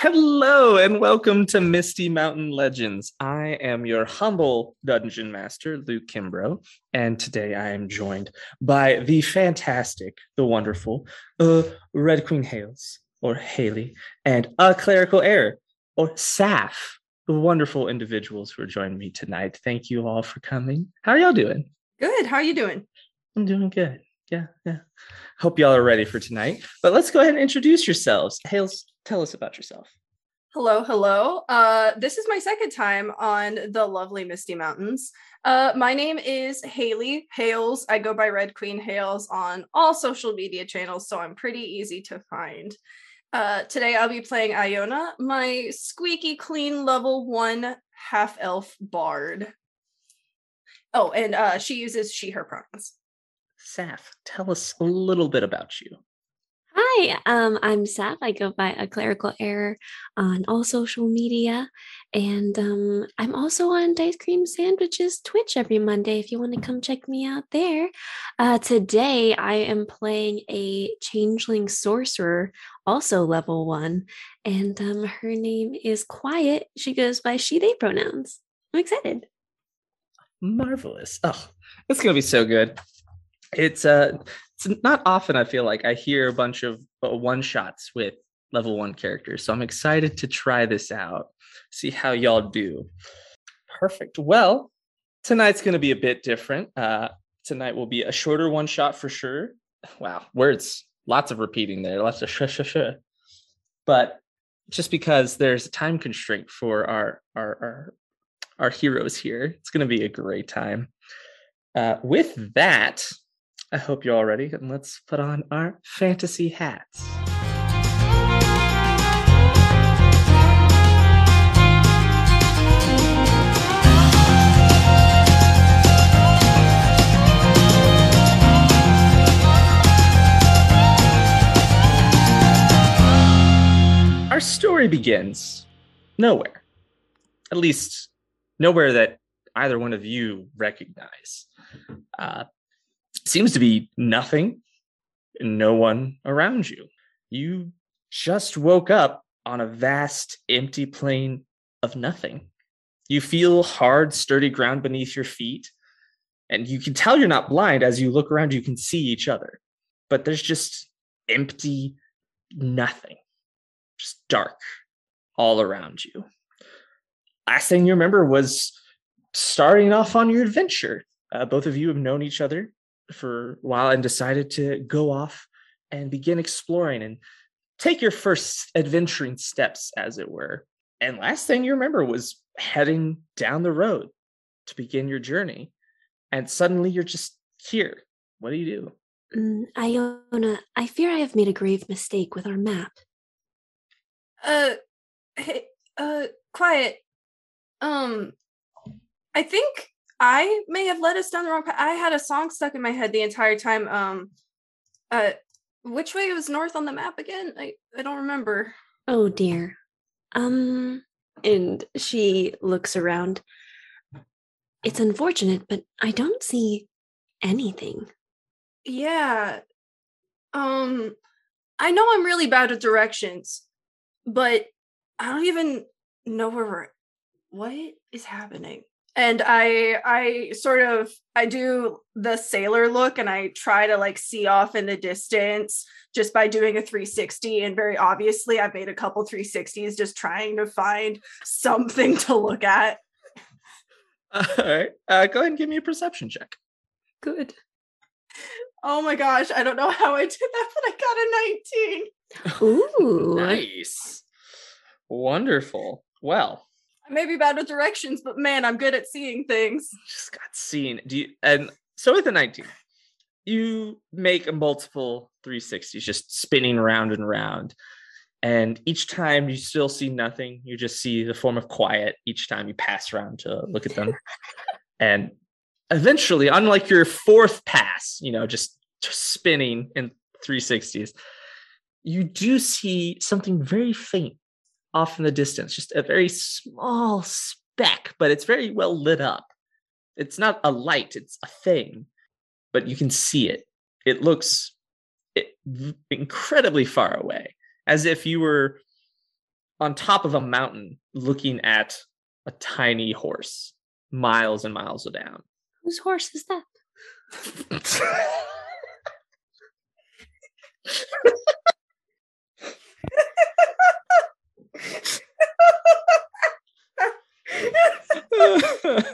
Hello and welcome to Misty Mountain Legends. I am your humble dungeon master, Luke Kimbro, and today I am joined by the fantastic, the wonderful, uh, Red Queen Hails, or Hailey, and a clerical error, or Saff, the wonderful individuals who are joining me tonight. Thank you all for coming. How are y'all doing? Good. How are you doing? I'm doing good. Yeah, yeah. Hope y'all are ready for tonight. But let's go ahead and introduce yourselves. Hails, tell us about yourself. Hello, hello. Uh, this is my second time on the lovely Misty Mountains. Uh, my name is Hailey Hails. I go by Red Queen Hails on all social media channels, so I'm pretty easy to find. Uh, today I'll be playing Iiona, my squeaky clean level one half elf bard. Oh, and uh, she uses she, her pronouns. Saff, tell us a little bit about you. Hi, um, I'm Saff. I go by a clerical error on all social media. And um, I'm also on Dice Cream Sandwiches Twitch every Monday if you want to come check me out there. Uh, today, I am playing a changeling sorcerer, also level one. And um, her name is Quiet. She goes by she, they pronouns. I'm excited. Marvelous. Oh, it's going to be so good it's uh it's not often I feel like I hear a bunch of uh, one shots with level one characters. So I'm excited to try this out, see how y'all do. Perfect. Well, tonight's going to be a bit different. Uh, tonight will be a shorter one shot for sure. Wow, words, lots of repeating there, lots of sh sh sh. But just because there's a time constraint for our our our, our heroes here, it's going to be a great time. Uh, with that, I hope you're all ready, and let's put on our fantasy hats. Our story begins nowhere. At least, nowhere that either one of you recognize. Uh, seems to be nothing, and no one around you. You just woke up on a vast, empty plain of nothing. You feel hard, sturdy ground beneath your feet, and you can tell you're not blind as you look around, you can see each other. But there's just empty nothing, just dark all around you. Last thing you remember was starting off on your adventure. Uh, both of you have known each other for a while and decided to go off and begin exploring and take your first adventuring steps, as it were. And last thing you remember was heading down the road to begin your journey. And suddenly you're just here. What do you do? Mm, Iiona, I fear I have made a grave mistake with our map. Uh, hey, uh, quiet. Um, I think I may have led us down the wrong path. I had a song stuck in my head the entire time. Um, uh, which way was north on the map again? I I don't remember. Oh dear. Um, and she looks around. It's unfortunate, but I don't see anything. Yeah. Um, I know I'm really bad at directions, but I don't even know where we're. What is happening? And i i sort of i do the sailor look and i try to like see off in the distance just by doing a 360 and very obviously i've made a couple 360s just trying to find something to look at. All right. Uh, go ahead and give me a perception check. Good. Oh my gosh. I don't know how i did that but i got a 19 ooh. Nice. Wonderful. Well I may be bad with directions, but man, I'm good at seeing things. Just got seen. Do you and so with the 19, you make multiple 360s just spinning round and round. And each time you still see nothing, you just see the form of quiet each time you pass around to look at them. and eventually, unlike your fourth pass, you know, just, just spinning in 360s, you do see something very faint off in the distance, just a very small speck, but it's very well lit up. It's not a light, it's a thing, but you can see it. It looks incredibly far away, as if you were on top of a mountain looking at a tiny horse miles and miles down. Whose horse is that?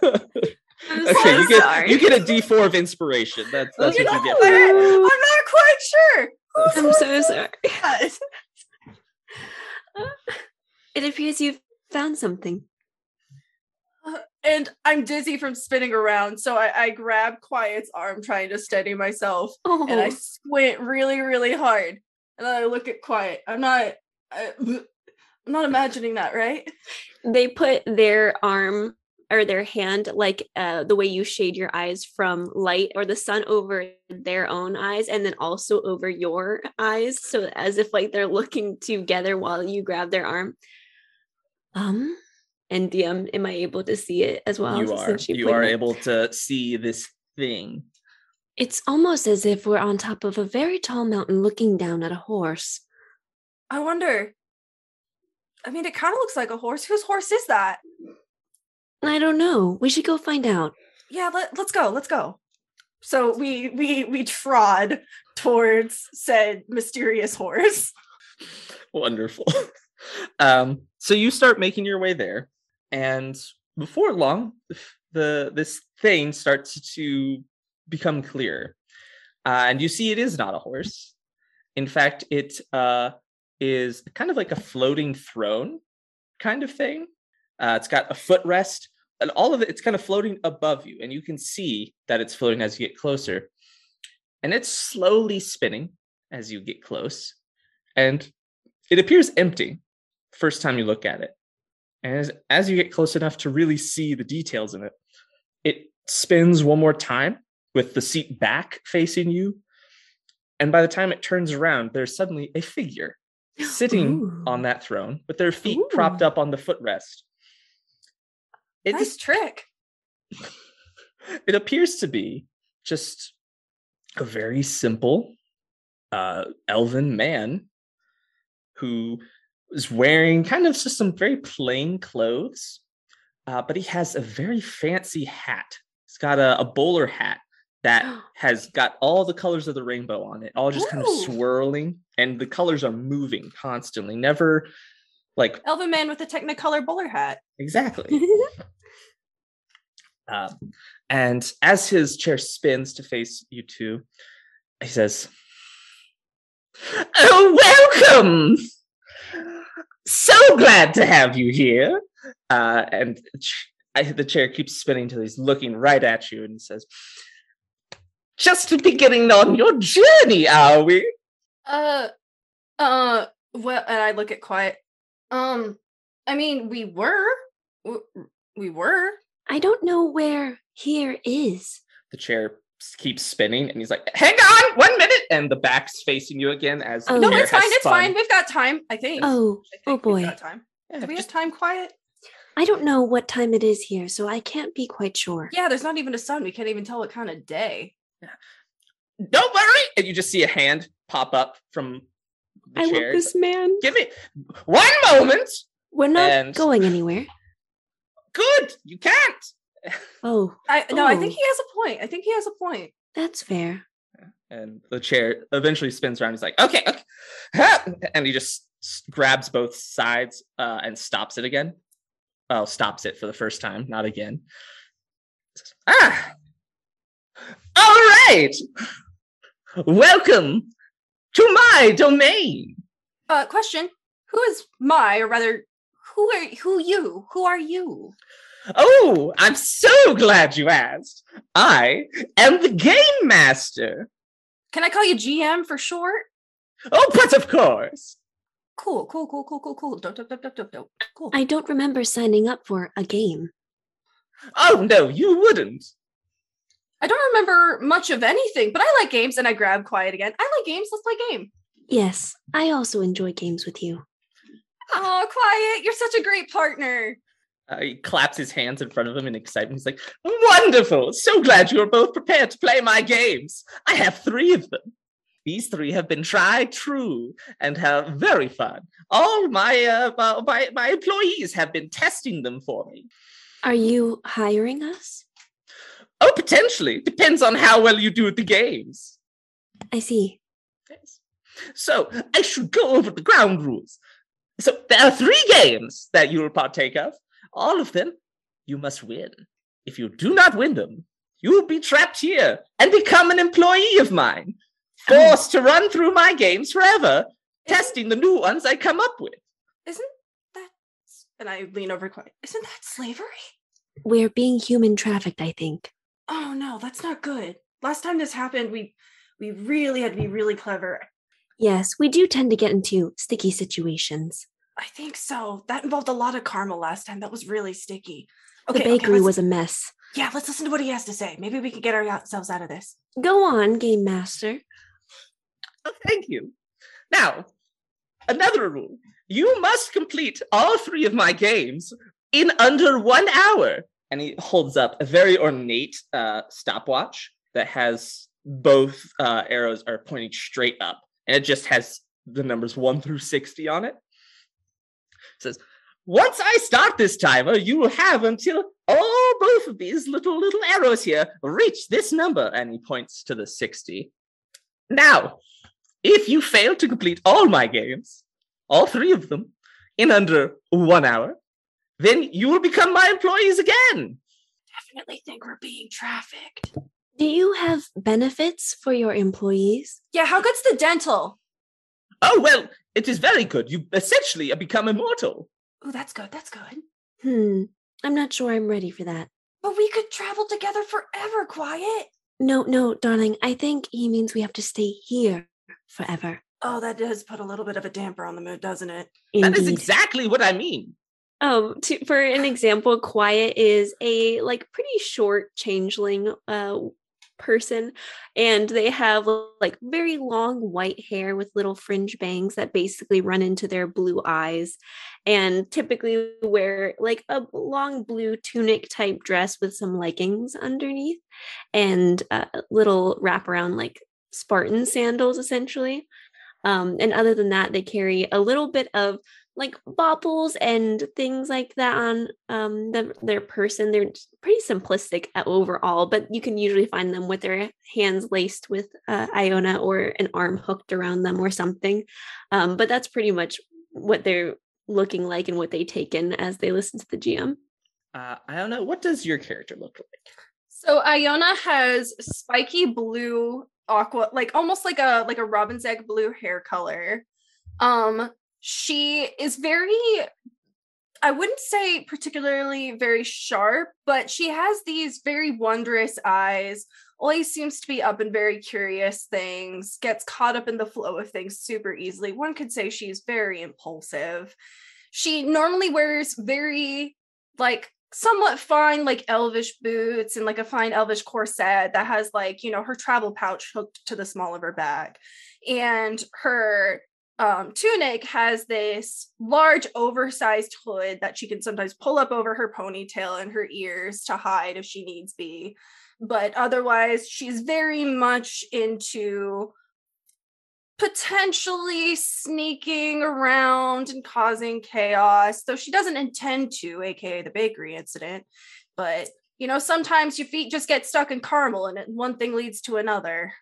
okay, so you get sorry. you get a D4 of inspiration. That's that's You what you get. what? for it. I'm not quite sure. Whose I'm so sorry. It appears you've found something. Uh, and I'm dizzy from spinning around, so I, I grab Quiet's arm, trying to steady myself, Oh, and I oh. squint really, really hard. And then I look at Quiet. I'm not. I, I'm not imagining that, right? they put their arm or their hand like uh, the way you shade your eyes from light or the sun over their own eyes and then also over your eyes so as if like they're looking together while you grab their arm um and dm am i able to see it as well you are since you are it- able to see this thing. it's almost as if we're on top of a very tall mountain looking down at a horse I wonder. I mean, it kind of looks like a horse. Whose horse is that? i don't know we should go find out Yeah, let, let's go. Let's go. So we we we trod towards said mysterious horse. Wonderful. um, so you start making your way there, and before long, the this thing starts to become clear, uh, and you see it is not a horse. In fact, it uh, is kind of like a floating throne kind of thing. Uh, it's got a footrest, and all of it, it's kind of floating above you, and you can see that it's floating as you get closer. And it's slowly spinning as you get close. And it appears empty first time you look at it. And as, as you get close enough to really see the details in it, it spins one more time with the seat back facing you. And by the time it turns around, there's suddenly a figure sitting on that throne with their feet propped up on the footrest. It, nice just- trick. it appears to be just a very simple uh, elven man who is wearing kind of just some very plain clothes, uh, but he has a very fancy hat. He's got a, a bowler hat that has got all the colors of the rainbow on it, all just kind of swirling, and the colors are moving constantly, never like Elven man with a Technicolor bowler hat. exactly. Um, and as his chair spins to face you two, he says, Oh, welcome! So glad to have you here. Uh, and ch- I, the chair keeps spinning till he's looking right at you and says, Just beginning on your journey, are we? Uh, uh. Well, and I look at Quiet. Um, I mean, we were, we were. I don't know where here is. The chair keeps spinning and he's like, Hang on one minute. And the back's facing you again as the Oh. No, it's fine. has It's spun. fine. We've got time. I think. Oh, I oh think we've got time. Yeah, Do we have time? Quiet. I don't know what time it is here, so I can't be quite sure. Yeah, there's not even a sun. We can't even tell what kind of day. Don't worry. And you just see a hand pop up from the I chair. love this man. Give me one moment. We're not And- going anywhere. Good. You can't. Oh. Oh, I no, I think Oh. he has a point. I think he has a point. that's fair. And the chair eventually spins around. He's like, okay, okay. And he just grabs both sides uh, and stops it again. Well, stops it for the first time, not again. Ah. All right. Welcome to my domain. Uh, question: Who is my, or rather, who are who you? Who are you? Oh, I'm so glad you asked. I am the game master. Can I call you GM for short? Oh, but of course. Cool, cool, cool, cool, cool, cool. Dope, dope, dope, dope, dope, dope. Cool. I don't remember signing up for a game. Oh, no, you wouldn't. I don't remember much of anything, but I like games, and I grab quiet again. I like games. Let's play game. Yes, I also enjoy games with you. Oh, quiet! You're such a great partner. Uh, he claps his hands in front of him in excitement. He's like, Wonderful. So glad you are both prepared to play my games. I have three of them. these three have been tried true and have very fun. All my uh, my- my my employees have been testing them for me. Are you hiring us? Oh, potentially depends on how well you do at the games. I see. Yes. So I should go over the ground rules. So there are three games that you will partake of. All of them you must win. If you do not win them, you will be trapped here and become an employee of mine, oh. forced to run through my games forever, testing the new ones I come up with. Isn't that? And I lean over quiet. Isn't that slavery? We're being human trafficked, I think. Oh no, that's not good. Last time this happened, we we really had to be really clever. Yes, we do tend to get into sticky situations. I think so. That involved a lot of caramel last time. That was really sticky. the bakery let's- was a mess. Yeah, let's listen to what he has to say. Maybe we can get ourselves out of this. Go on, Game Master. Oh, thank you. Now, another rule you must complete all three of my games in under one hour. And he holds up a very ornate uh, stopwatch that has both uh, arrows are pointing straight up, and it just has the numbers one through 60 on it. It says, once I start this timer, you will have until all both of these little little arrows here reach this number. And he points to the 60. Now, if you fail to complete all my games, all three of them, in under one hour, then you will become my employees again. Definitely think we're being trafficked. Do you have benefits for your employees? Yeah, how good's the dental? Oh, well, it is very good. You essentially become immortal. Oh, that's good. That's good. Hmm, I'm not sure I'm ready for that. But we could travel together forever, quiet. No, no, darling, I think he means we have to stay here forever. Oh, that does put a little bit of a damper on the mood, doesn't it? That is exactly what I mean. Um, to, for an example, Quiet is a like pretty short changeling uh person, and they have like very long white hair with little fringe bangs that basically run into their blue eyes, and typically wear like a long blue tunic type dress with some leggings underneath, and uh, little wraparound like Spartan sandals essentially. Um, and other than that, they carry a little bit of like baubles and things like that on um the, their person they're pretty simplistic uh, overall but you can usually find them with their hands laced with uh, Iiona or an arm hooked around them or something um but that's pretty much what they're looking like and what they take in as they listen to the gm Uh, I don't know. What does your character look like? So Iiona has spiky blue aqua, like almost like a like a robin's egg blue hair color. Um, she is very I wouldn't say particularly very sharp, but she has these very wondrous eyes. Always seems to be up in very curious things, gets caught up in the flow of things super easily. One could say she's very impulsive. She normally wears very like somewhat fine like elvish boots and like a fine elvish corset that has like you know her travel pouch hooked to the small of her back and her um, tunic has this large oversized hood that she can sometimes pull up over her ponytail and her ears to hide if she needs be. But otherwise she's very much into potentially sneaking around and causing chaos though she doesn't intend to aka the bakery incident. But you know sometimes your feet just get stuck in caramel and one thing leads to another.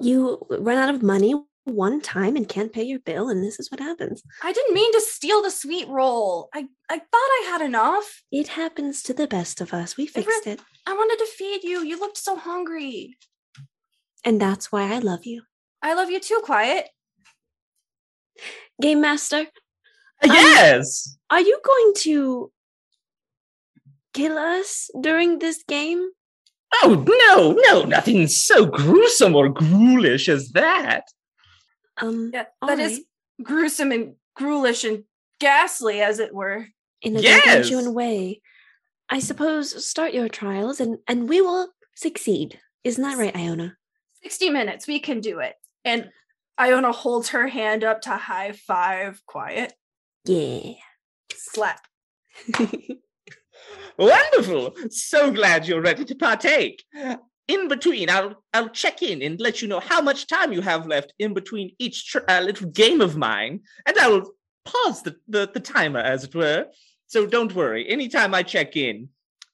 You run out of money one time and can't pay your bill and this is what happens. I didn't mean to steal the sweet roll. I i thought i had enough. It happens to the best of us. We It fixed re- it. I wanted to feed you. You looked so hungry. And that's why i love you. I love you too quiet. Game master uh, yes. Are you going to kill us during this game? Oh no, no, nothing so gruesome or ghoulish as that. Um, yeah all that is right. gruesome and ghoulish and ghastly as it were in a Yes! gargantuan way. I suppose start your trials and and we will succeed. Isn't that right, Iiona? 60 minutes we can do it and Iiona holds her hand up to high five quiet Yeah. slap Wonderful. So glad you're ready to partake. In between, I'll I'll check in and let you know how much time you have left in between each tr- uh, little game of mine, and I will pause the, the the timer, as it were. So don't worry. Anytime I check in,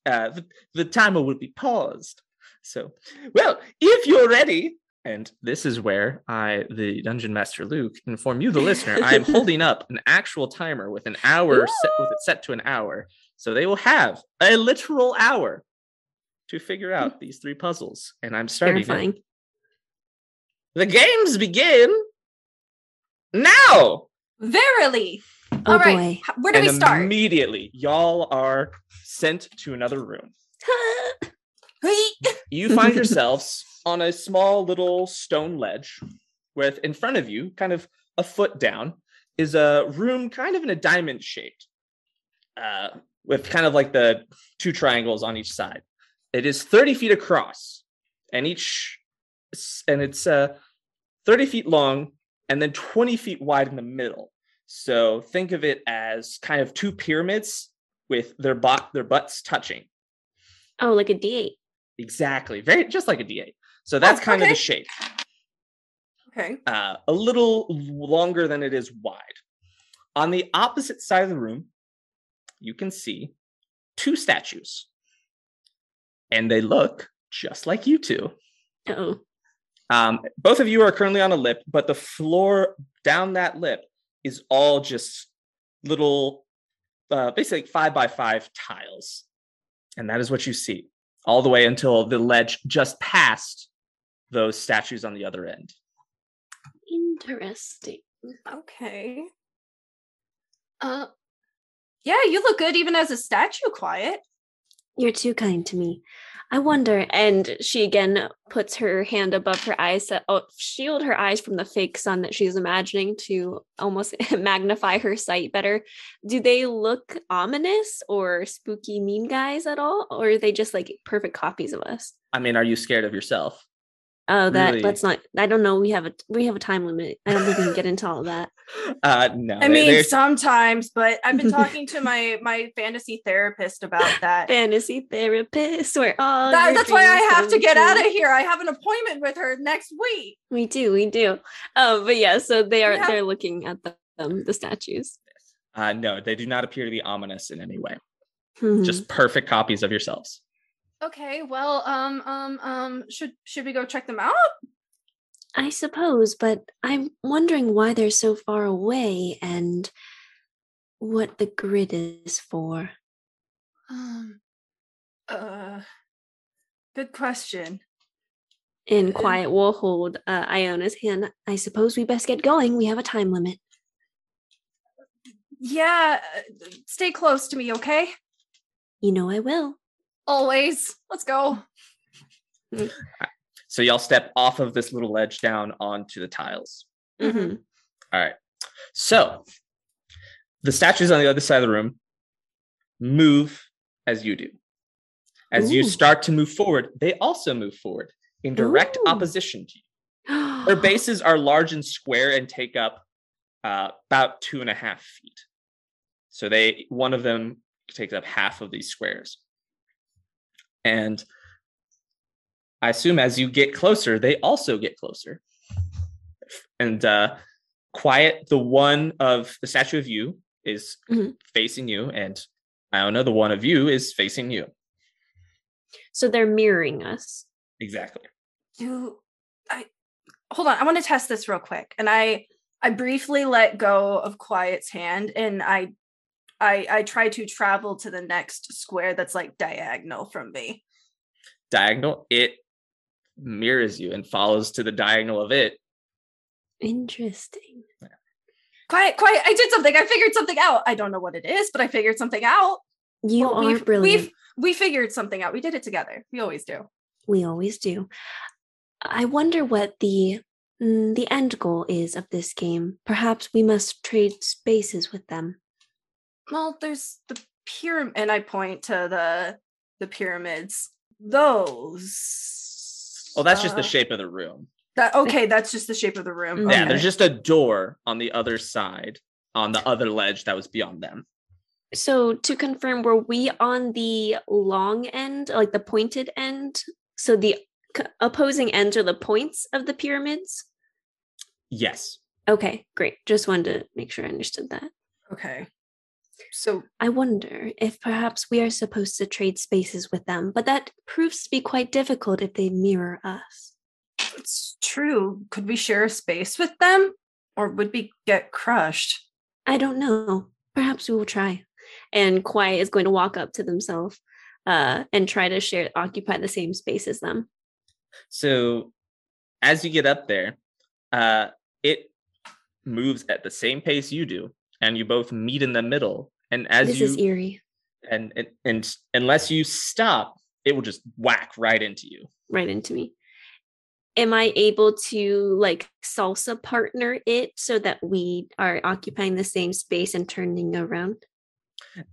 uh, the, the timer will be paused. So, well, if you're ready, and this is where I, the dungeon master Luke, inform you, the listener, I am holding up an actual timer with an hour set, with it set to an hour. So they will have a literal hour to figure out these three puzzles, and I'm starting. it. Terrifying. The games begin now. Verily. Oh All right. boy. Where do and we start? immediately, y'all are sent to another room. You find yourselves on a small little stone ledge with in front of you kind of a foot down is a room kind of in a diamond shaped uh, with kind of like the two triangles on each side it is 30 feet across and each and it's uh 30 feet long and then 20 feet wide in the middle so think of it as kind of two pyramids with their bot their butts touching Oh, like a D8. Exactly. Very just like a D8. So that's Oh, kind of the shape. Okay. Uh, a little longer than it is wide. On the opposite side of the room, you can see two statues. And they look just like you two. Oh. Um, both of you are currently on a lip, but the floor down that lip is all just little, uh, basically five by five tiles. And that is what you see all the way until the ledge just past those statues on the other end. Interesting. Okay. Uh yeah, you look good even as a statue, quiet. You're too kind to me. I wonder. And she again puts her hand above her eyes to oh, shield her eyes from the fake sun that she's imagining to almost magnify her sight better. Do they look ominous or spooky mean guys at all? Or are they just like perfect copies of us? I mean, are you scared of yourself? Oh, that Really? let's not. I don't know. We have a we have a time limit. I don't think we can get into all of that. Uh, no. I mean, they're- sometimes, but I've been talking to my my fantasy therapist about that. Fantasy therapist, where all That- that's why I have to get out of here. I have an appointment with her next week. We do, we do. Um, but yeah, so they are Yeah. they're looking at the um, the statues. uh, no, they do not appear to be ominous in any way. Mhm. Just perfect copies of yourselves. Okay, well, um, um, um, should should we go check them out? I suppose, but I'm wondering why they're so far away and what the grid is for. Um, uh, good question. In Uh, Quiet will hold uh, Iiona's hand. I suppose we best get going. We have a time limit. Yeah, uh, stay close to me, okay? You know I will. Always. Let's go. So y'all step off of this little ledge down onto the tiles. Mhm. All right. So the statues on the other side of the room move as you do. As you start to move forward, they also move forward in direct Ooh. opposition to you. Their bases are large and square and take up uh, about two and a half feet. So they one of them takes up half of these squares. And I assume as you get closer, they also get closer. And uh, quiet, the one of the statue of you is Mhm. facing you, and Iiona, the one of you, is facing you. So they're mirroring us. Exactly. Do I hold on? I want to test this real quick. And I I briefly let go of Quiet's hand and I I I try to travel to the next square that's like diagonal from me. Diagonal, it mirrors you and follows to the diagonal of it. Interesting. Quiet, quiet, I did something. I figured something out. I don't know what it is, but I figured something out. You Well, are we've- brilliant. We've we figured something out. We did it together. We always do. We always do. I wonder what the mm, the end goal is of this game. Perhaps we must trade spaces with them. Well, there's the pyramid, and I point to the the pyramids. Those. Oh, that's just the uh, shape of the room. That okay? That's just the shape of the room. Mhm. Yeah, okay. there's just a door on the other side, on the other ledge that was beyond them. So to confirm, were we on the long end, like the pointed end? So the c- opposing ends are the points of the pyramids? Yes. Okay, great. Just wanted to make sure I understood that. Okay. So I wonder if perhaps we are supposed to trade spaces with them, but that proves to be quite difficult if they mirror us. it's true. Could we share a space with them? Or would we get crushed? I don't know. Perhaps we will try. And Quiet is going to walk up to themselves uh, and try to share, occupy the same space as them. So as you get up there, uh, it moves at the same pace you do, and you both meet in the middle. And as this you is eerie, and, and and unless you stop, it will just whack right into you. right into me. Am I able to like salsa partner it so that we are occupying the same space and turning around?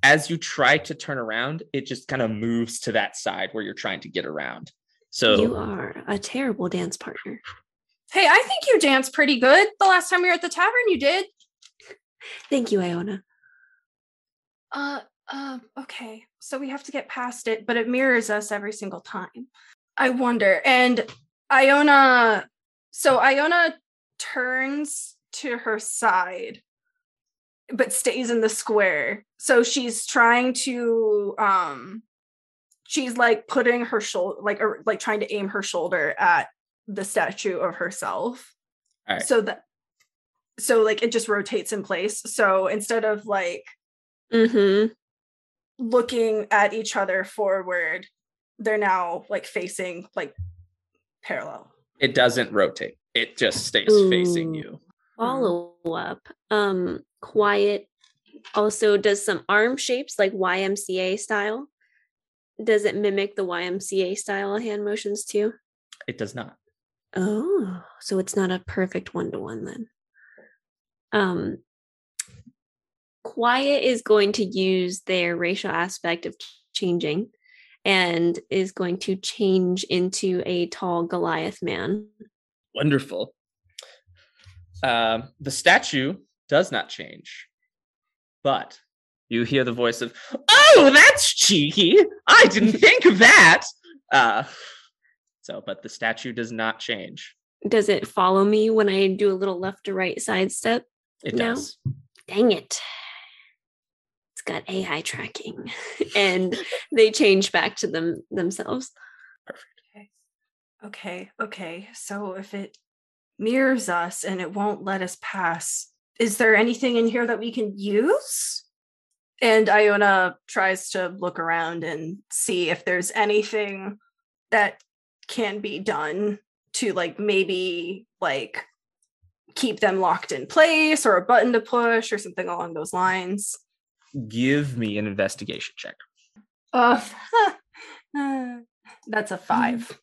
As you try to turn around, it just kind of moves to that side where you're trying to get around. So You are a terrible dance partner. Hey, I think you danced pretty good. The last time we were at the tavern, you did. Thank you, Iiona. Uh, uh, okay. So we have to get past it, but it mirrors us every single time. I wonder. And Iiona, so Iiona turns to her side, but stays in the square. So she's trying to, um, she's like putting her shoulder, like, or like trying to aim her shoulder at the statue of herself. All right. So that, so like it just rotates in place. So instead of like, Mm-hmm. looking at each other forward they're now like facing like parallel it doesn't rotate. It just stays facing you. Follow up. Um, Quiet also does some arm shapes like YMCA style. Does it mimic the YMCA style hand motions too? It does not. Oh, so it's not a perfect one to one then. Um, Quiet is going to use their racial aspect of changing and is going to change into a tall Goliath man. Wonderful. Um, the statue does not change, but you hear the voice of, "Oh, that's cheeky! I didn't think of that." Uh, so, but the statue does not change. Does it follow me when I do a little left to right side step? It No. does. Dang it. It's got AI tracking and they change back to them themselves. okay okay so if it mirrors us and it won't let us pass is there anything in here that we can use and Iiona tries to look around and see if there's anything that can be done to like maybe like keep them locked in place or a button to push or something along those lines Give me an investigation check. uh, that's a five.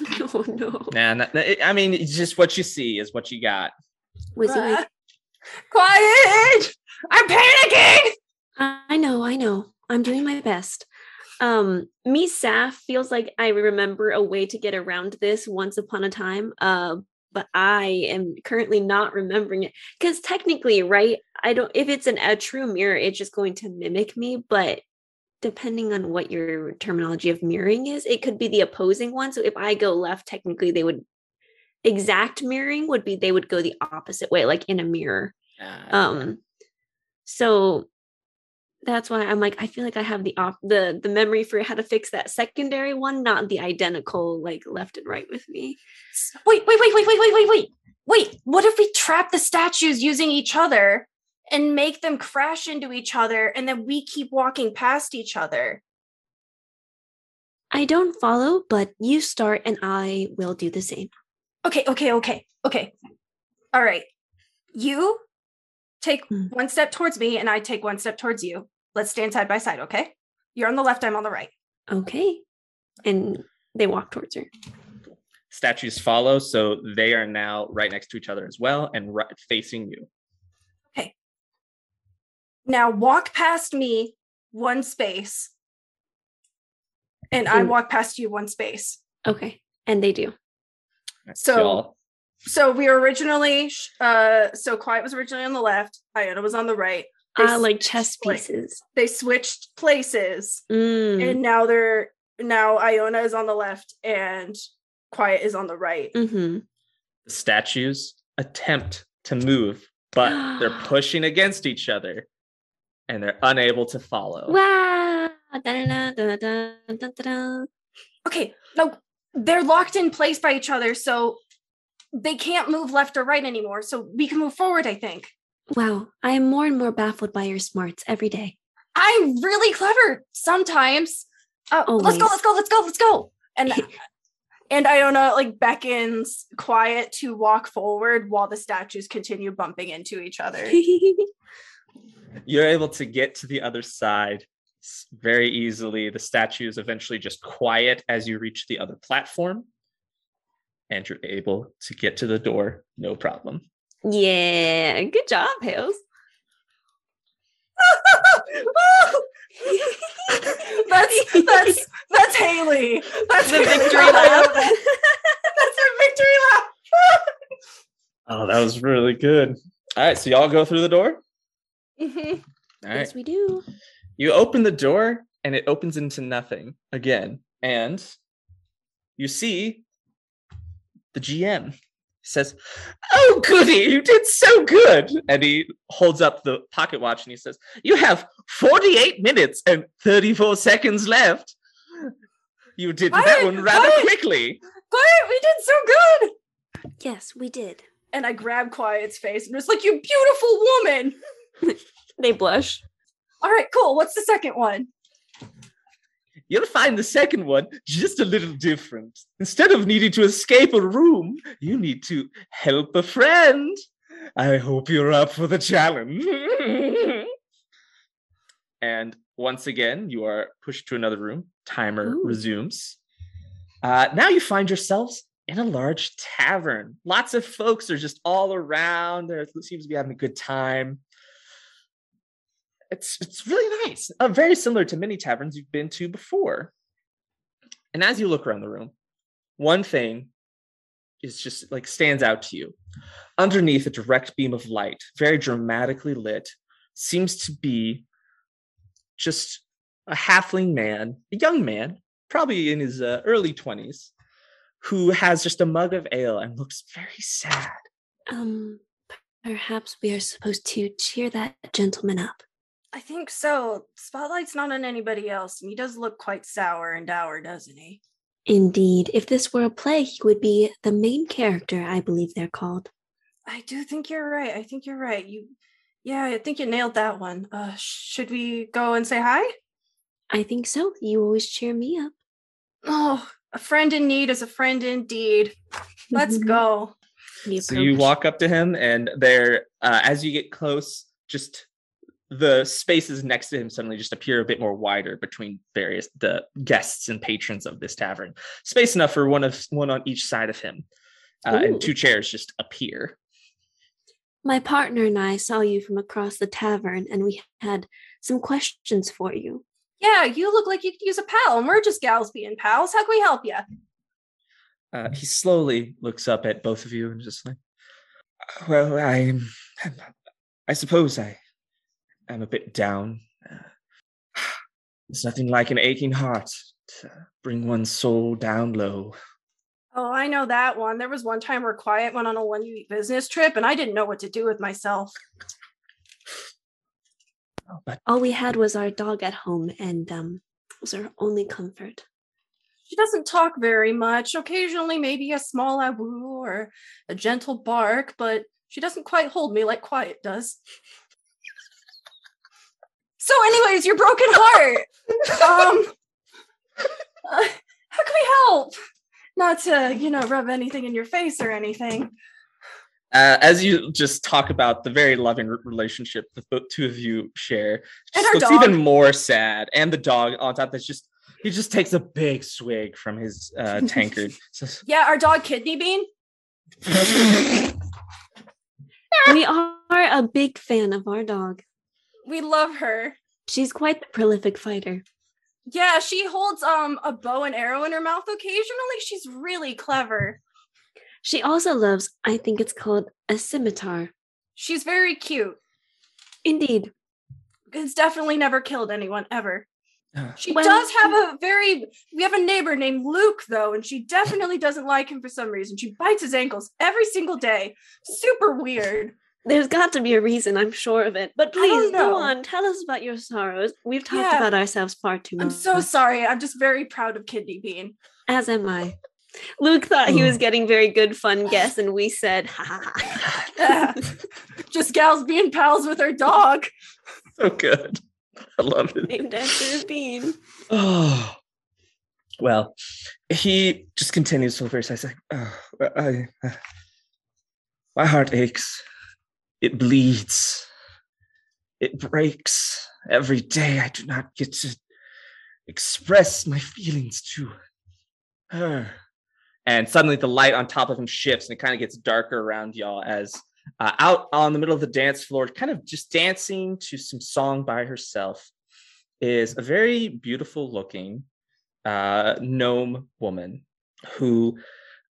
no. And I mean, it's just what you see is what you got. Was he like, quiet i'm panicking I know, I know. I'm doing my best. Um, me Saff feels like I remember a way to get around this once upon a time. Uh, but I am currently not remembering it. Because technically, right, I don't if it's an a true mirror, it's just going to mimic me, but depending on what your terminology of mirroring is, it could be the opposing one. So if I go left, technically they would exact mirroring would be they would go the opposite way, like in a mirror. Uh, Um so that's why I'm like, I feel like I have the op- the the memory for how to fix that secondary one, not the identical like left and right with me. Wait, wait, wait, wait, wait, wait, wait, wait. Wait, what if we trap the statues using each other and make them crash into each other and then we keep walking past each other? I don't follow, but you start and I will do the same. Okay, okay, okay, okay. All right. You take Mm. one step towards me and I take one step towards you. Let's stand side by side, okay? You're on the left, I'm on the right. Okay. And they walk towards her. statues follow, so they are now right next to each other as well and right facing you. Okay. Now walk past me one space and I walk past you one space. Okay. And they do. So- Y'all- So we were originally uh so quiet was originally on the left, Iiona was on the right. They Ah, like switched chess pla- pieces. They switched places Mm. and now they're now Iiona is on the left and Quiet is on the right. Mm-hmm. The statues attempt to move, but they're pushing against each other and they're unable to follow. Wow. Okay, no, they're locked in place by each other, so they can't move left or right anymore. So we can move forward, I think. Wow. I am more and more baffled by your smarts every day. I'm really clever sometimes. Uh, let's go, let's go, let's go, let's go. And and I don't know, like beckons quiet to walk forward while the statues continue bumping into each other. You're able to get to the other side very easily. The statues eventually just quiet as you reach the other platform. And you're able to get to the door, no problem. yeah. Good job, Hails. that's that's that's Hailey. That's The victory laugh. That's her victory laugh. Oh, that was really good. All right, so y'all go through the door. Mhm. All right. Yes, we do. You open the door and it opens into nothing again. And you see the GM says, Oh, goody, you did so good. And he holds up the pocket watch and he says, You have 48 minutes and 34 seconds left. You did that one rather quiet. quickly. Quiet, we did so good. Yes, we did. And I grab Quiet's face and was like, You beautiful woman. They blush. All right, cool. What's the second one? You'll find the second one just a little different. Instead of needing to escape a room, you need to help a friend. I hope you're up for the challenge. and once again, you are pushed to another room. Timer Ooh. resumes. Uh, now you find yourselves in a large tavern. Lots of folks are just all around. There seems to be having a good time it's it's really nice. Uh, very similar to many taverns you've been to before. And as you look around the room, one thing is just like stands out to you. Underneath a direct beam of light, very dramatically lit, seems to be just a halfling man, a young man, probably in his uh, early 20s, who has just a mug of ale and looks very sad. Um, perhaps we are supposed to cheer that gentleman up. I think so. Spotlight's not on anybody else, and he does look quite sour and dour, doesn't he? Indeed, if this were a play, he would be the main character, I believe they're called. I do think you're right. I think you're right. You, yeah, I think you nailed that one. Uh, should we go and say hi? I think so. You always cheer me up. Oh, a friend in need is a friend indeed. Let's go. So you walk up to him, and there, uh, as you get close, just the spaces next to him suddenly just appear a bit more wider between various the guests and patrons of this tavern. Space enough for one of one on each side of him, uh, and two chairs just appear. My partner and I saw you from across the tavern, and we had some questions for you. Yeah, you look like you could use a pal, and we're just gals being pals. How can we help you? Uh, he slowly looks up at both of you and just like, well, I, I suppose I am a bit down. Uh, It's nothing like an aching heart to bring one's soul down low. Oh, I know that one. There was one time where Quiet went on a one week business trip, and I didn't know what to do with myself. But All we had was our dog at home, and um, it was our only comfort. She doesn't talk very much. Occasionally, maybe a small awoo or a gentle bark, but she doesn't quite hold me like Quiet does. So, anyways, your broken heart. um, uh, how can we help? Not to, you know, rub anything in your face or anything. uh, as you just talk about the very loving relationship that the two of you share, And just looks dog. even more sad. And the dog on top that's just he just takes a big swig from his uh, tankard. Says, Yeah, our dog Kidney Bean. we are a big fan of our dog. We love her. She's quite the prolific fighter. Yeah, she holds um a bow and arrow in her mouth occasionally. She's really clever. She also loves, I think it's called a scimitar. She's very cute. Indeed. It's definitely never killed anyone ever. Uh, She Well- does have a very. We have a neighbor named Luke, though, and she definitely doesn't like him for some reason. She bites his ankles every single day. Super weird. There's got to be a reason, I'm sure of it. But please go on. Tell us about your sorrows. We've talked Yeah. about ourselves far too much. I'm so sorry. I'm just very proud of Kidney Bean. As am I. Luke thought he was getting very good fun guess, and we said, ha ha ha. Yeah. just gals being pals with her dog. so good. I love it. Named after a bean. Oh, well, he just continues to very sad. He's like, oh, I, uh, my heart aches. It bleeds. It breaks every day. I do not get to express my feelings to her. And suddenly the light on top of him shifts and it kind of gets darker around y'all as uh, out on the middle of the dance floor, kind of just dancing to some song by herself, is a very beautiful looking uh, gnome woman who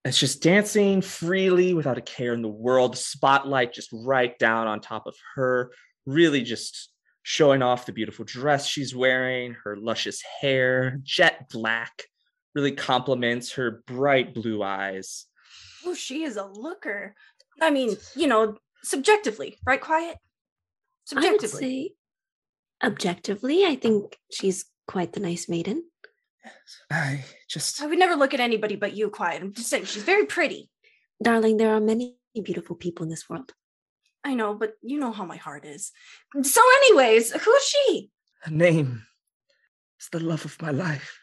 is just dancing freely without a care in the world. The spotlight just right down on top of her, really just showing off the beautiful dress she's wearing, her luscious hair, jet black, really complements her bright blue eyes. Oh, she is a looker. I mean, you know, subjectively, right? Quiet. I would Subjectively. say, objectively, I think she's quite the nice maiden. I just I would never look at anybody but you, quiet. I'm just saying, she's very pretty. Darling, there are many beautiful people in this world. I know, but you know how my heart is. So, anyways, who's she? her name is the love of my life.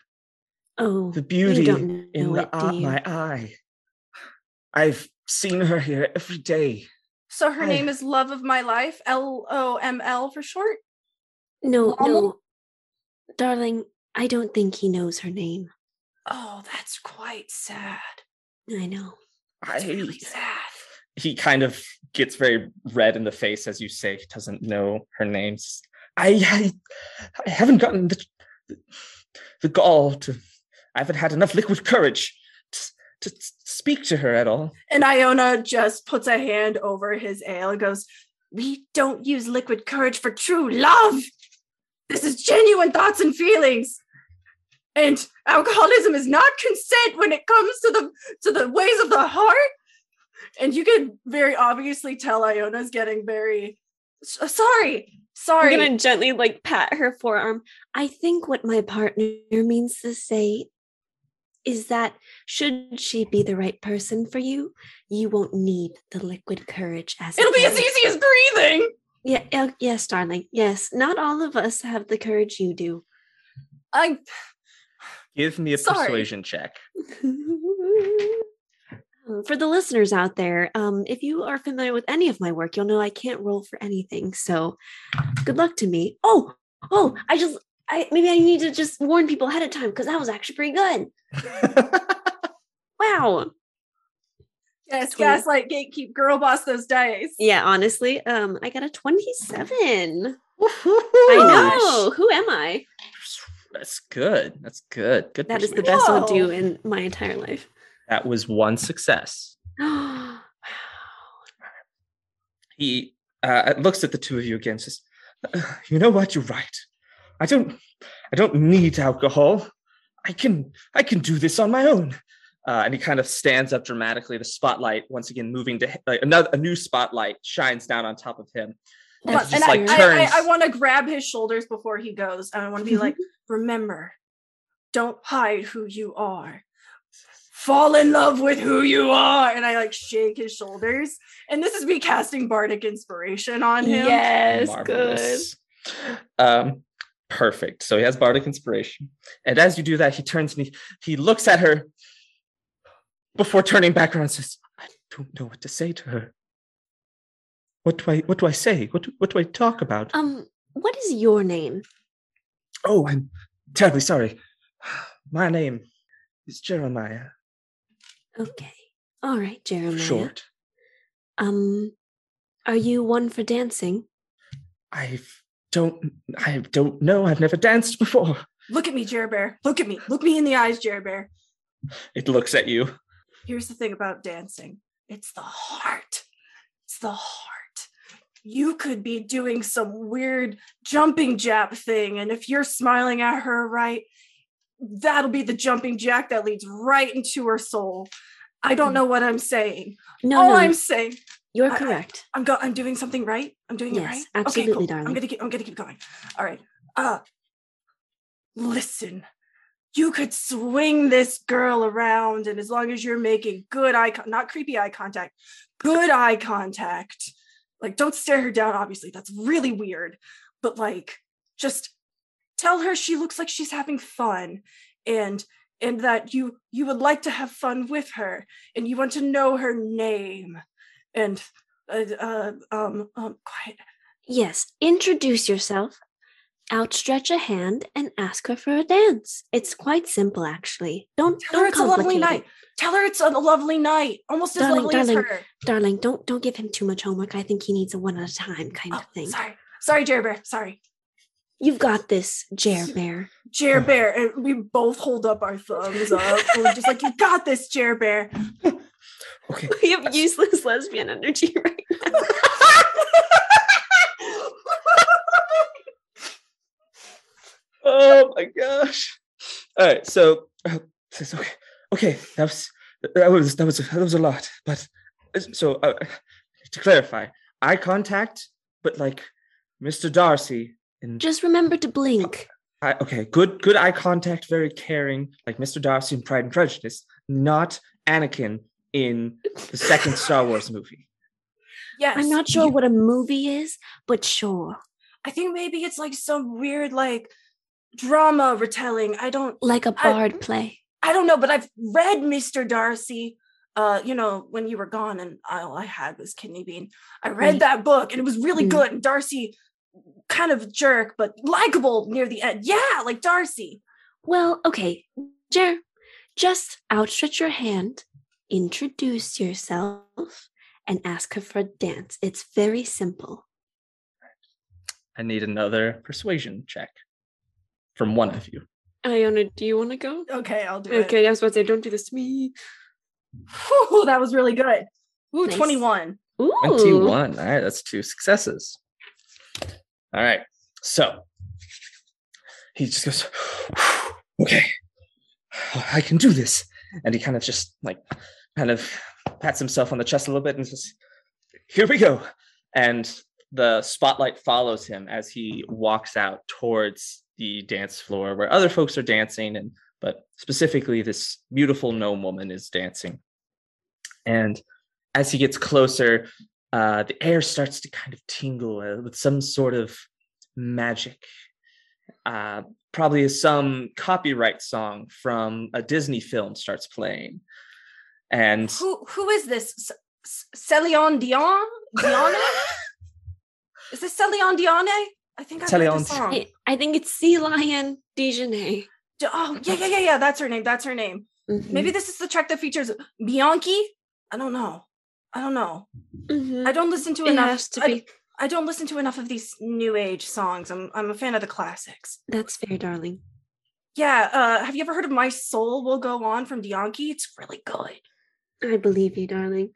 Oh, the you beauty don't in know the it, eye, do you? my eye. I've seen her here every day. So her I- name is Love of My Life, L O M L for short. No, Normal? no. Darling, I don't think he knows her name. Oh, that's quite sad. I know. That's I, really sad. he kind of gets very red in the face as you say he doesn't know her names. I, I, I haven't gotten the, the, the gall to. I haven't had enough liquid courage to, to speak to her at all. And Iiona just puts a hand over his ale and goes, We don't use liquid courage for true love. This is genuine thoughts and feelings. And alcoholism is not consent when it comes to the to the ways of the heart. And you can very obviously tell Iiona's getting very sorry. Sorry. I'm gonna gently like pat her forearm. I think what my partner means to say is that should she be the right person for you, you won't need the liquid courage as It'll be as easy as breathing. Yeah, uh, yes, darling. Yes, not all of us have the courage you do. I Give me a Sorry. persuasion check. For the listeners out there, um, if you are familiar with any of my work, you'll know I can't roll for anything. So, good luck to me. Oh, oh, I just, I maybe I need to just warn people ahead of time because that was actually pretty good. Wow. yes, Twenty. gaslight gatekeep girl boss those dice. Yeah, honestly, um, I got a twenty-seven. I I know. Who am I? That's good. That's good. Good. That is the persuasion. best I'll do in my entire life. That was one success. wow. He uh, looks at the two of you again. Says, "Uh, "You know what? You're right. I don't. I don't need alcohol. I can. I can do this on my own." Uh, and he kind of stands up dramatically. The spotlight once again moving to like another a new spotlight shines down on top of him. And But- and just I, like I, turns. I, I want to grab his shoulders before he goes. And I want to be like, remember, don't hide who you are. Fall in love with who you are. And I like shake his shoulders. And this is me casting bardic inspiration on him. Yes, Marvelous. Um, perfect. So he has bardic inspiration, and as you do that, he turns and he, he looks at her before turning back around and says, "I don't know what to say to her. What do I what do I say? What do, what do I talk about? Um, what is your name? oh, I'm terribly sorry. My name is Jeremiah. Okay. All right, Jeremiah. Short. Um, are you one for dancing? I don't I don't know. I've never danced before. Look at me, Jer Bear. Look at me. Look me in the eyes, Jer Bear. It looks at you. Here's the thing about dancing it's the heart. It's the heart. You could be doing some weird jumping jack thing. And if you're smiling at her right, that'll be the jumping jack that leads right into her soul. I don't know what I'm saying. No, All no, I'm saying, you're I- I- correct. I'm go- I'm doing something right. I'm doing it Yes, right. absolutely, okay, cool. darling. I'm gonna keep. I'm gonna keep going. All right. Uh, listen. You could swing this girl around, and as long as you're making good eye, con- not creepy eye contact, good eye contact. Like, don't stare her down. Obviously, that's really weird. But like, just tell her she looks like she's having fun, and and that you you would like to have fun with her, and you want to know her name, and uh, uh um um quiet. Yes, introduce yourself, outstretch a hand, and ask her for a dance. It's quite simple, actually. Don't Tell her don't it's a lovely night. it. Tell her it's a lovely night, almost as Darling, lovely darling, as her. darling. Don't don't give him too much homework. I think he needs a one at a time kind Oh, of thing. sorry, sorry, Jerry Bear. Sorry, You've got this, Jer Bear. Jer Bear. And we both hold up our thumbs up. we're just like, you got this, Jer Bear. Okay. We have useless lesbian energy right now. Oh my gosh. All right, so uh, okay. Okay, that was that was that was that was a lot. But uh, so uh, to clarify, eye contact, but like Mr. Darcy and Just remember to blink. I, okay, good good eye contact, very caring, like Mr. Darcy in Pride and Prejudice, not Anakin in the second Star Wars movie. Yes. I'm not sure you- what a movie is, but sure. I think maybe it's like some weird like drama retelling. I don't. Like a bard play. I don't know, but I've read Mr. Darcy. Uh, you know, when you were gone, and all I had was kidney bean. I read Right. that book, and it was really Mm. good. And Darcy, kind of a jerk, but likable near the end. Yeah, like Darcy. Well, okay, Jer, just outstretch your hand, introduce yourself, and ask her for a dance. It's very simple. I need another persuasion check from one of you. Iiona, do you want to go? Okay, I'll do it. Okay, I was about to say, don't do this to me. Whew, that was really good. Ooh, Nice. 21. Ooh. 21. All right, that's two successes. All right. So he just goes, okay, I can do this. And he kind of just like kind of pats himself on the chest a little bit and says, here we go. And the spotlight follows him as he walks out towards the dance floor where other folks are dancing and but specifically this beautiful gnome woman is dancing. And as he gets closer, uh, the air starts to kind of tingle uh, with some sort of magic. Uh, probably some copyright song from a Disney film starts playing. And Who who is this? C- Celion Dion? Dione? is this Celion Dione? I think I've heard Celion the song. I, I think it's Sea Lion Dijonay. D- Oh, yeah, yeah, yeah, yeah. That's her name. That's her name. Maybe this is the track that features Bianchi. I don't know. I don't know. Mhm. I don't listen to It enough. has to I, be. I don't listen to enough of these new age songs. I'm I'm a fan of the classics. That's fair, darling. Yeah. Uh, have you ever heard of "My Soul Will Go On" from Bianchi? It's really good. I believe you, darling.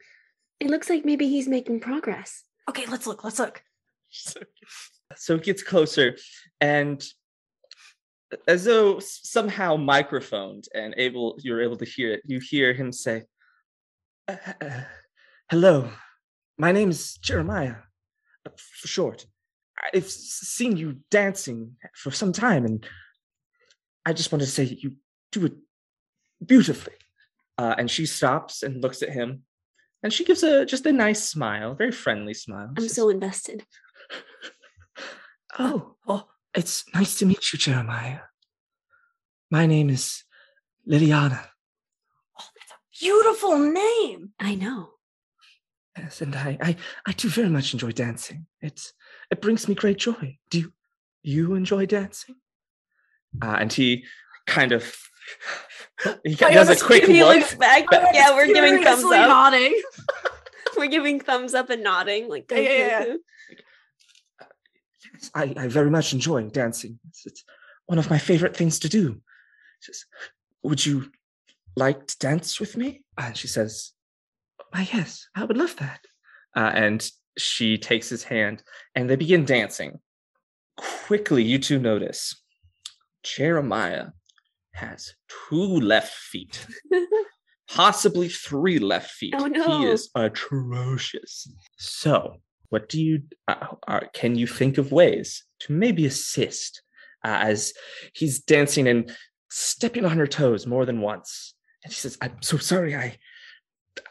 It looks like maybe he's making progress. Okay, let's look. Let's look. so, it gets closer and as though somehow microphoned and able you're able to hear it. You hear him say "Uh, uh, hello my name is jeremiah. Uh, for short i've seen you dancing for some time and i just want to say you do it beautifully. Uh, and she stops and looks at him and she gives a just a nice smile very friendly smile. I'm so invested. Oh, oh, it's nice to meet you, Jeremiah. My name is Liliana. Oh, that's a beautiful name. I know. Yes, and I, I, I do very much enjoy dancing. It's, it brings me great joy. Do you, you enjoy dancing? Uh, and he kind of, he I does a quick he look. looks back. I'm yeah, we're giving thumbs furiously up. nodding. We're giving thumbs up and nodding. Like, Yeah, yeah, yeah. I, I very much enjoy dancing. It's, it's one of my favorite things to do. She says, Would you like to dance with me? And she says, Why, yes, I would love that. Uh, and she takes his hand and they begin dancing. Quickly, you two notice Jeremiah has two left feet, possibly three left feet. Oh, He is atrocious. So, what do you uh, uh, can you think of ways to maybe assist uh, as he's dancing and stepping on her toes more than once? And she says, "I'm so sorry. I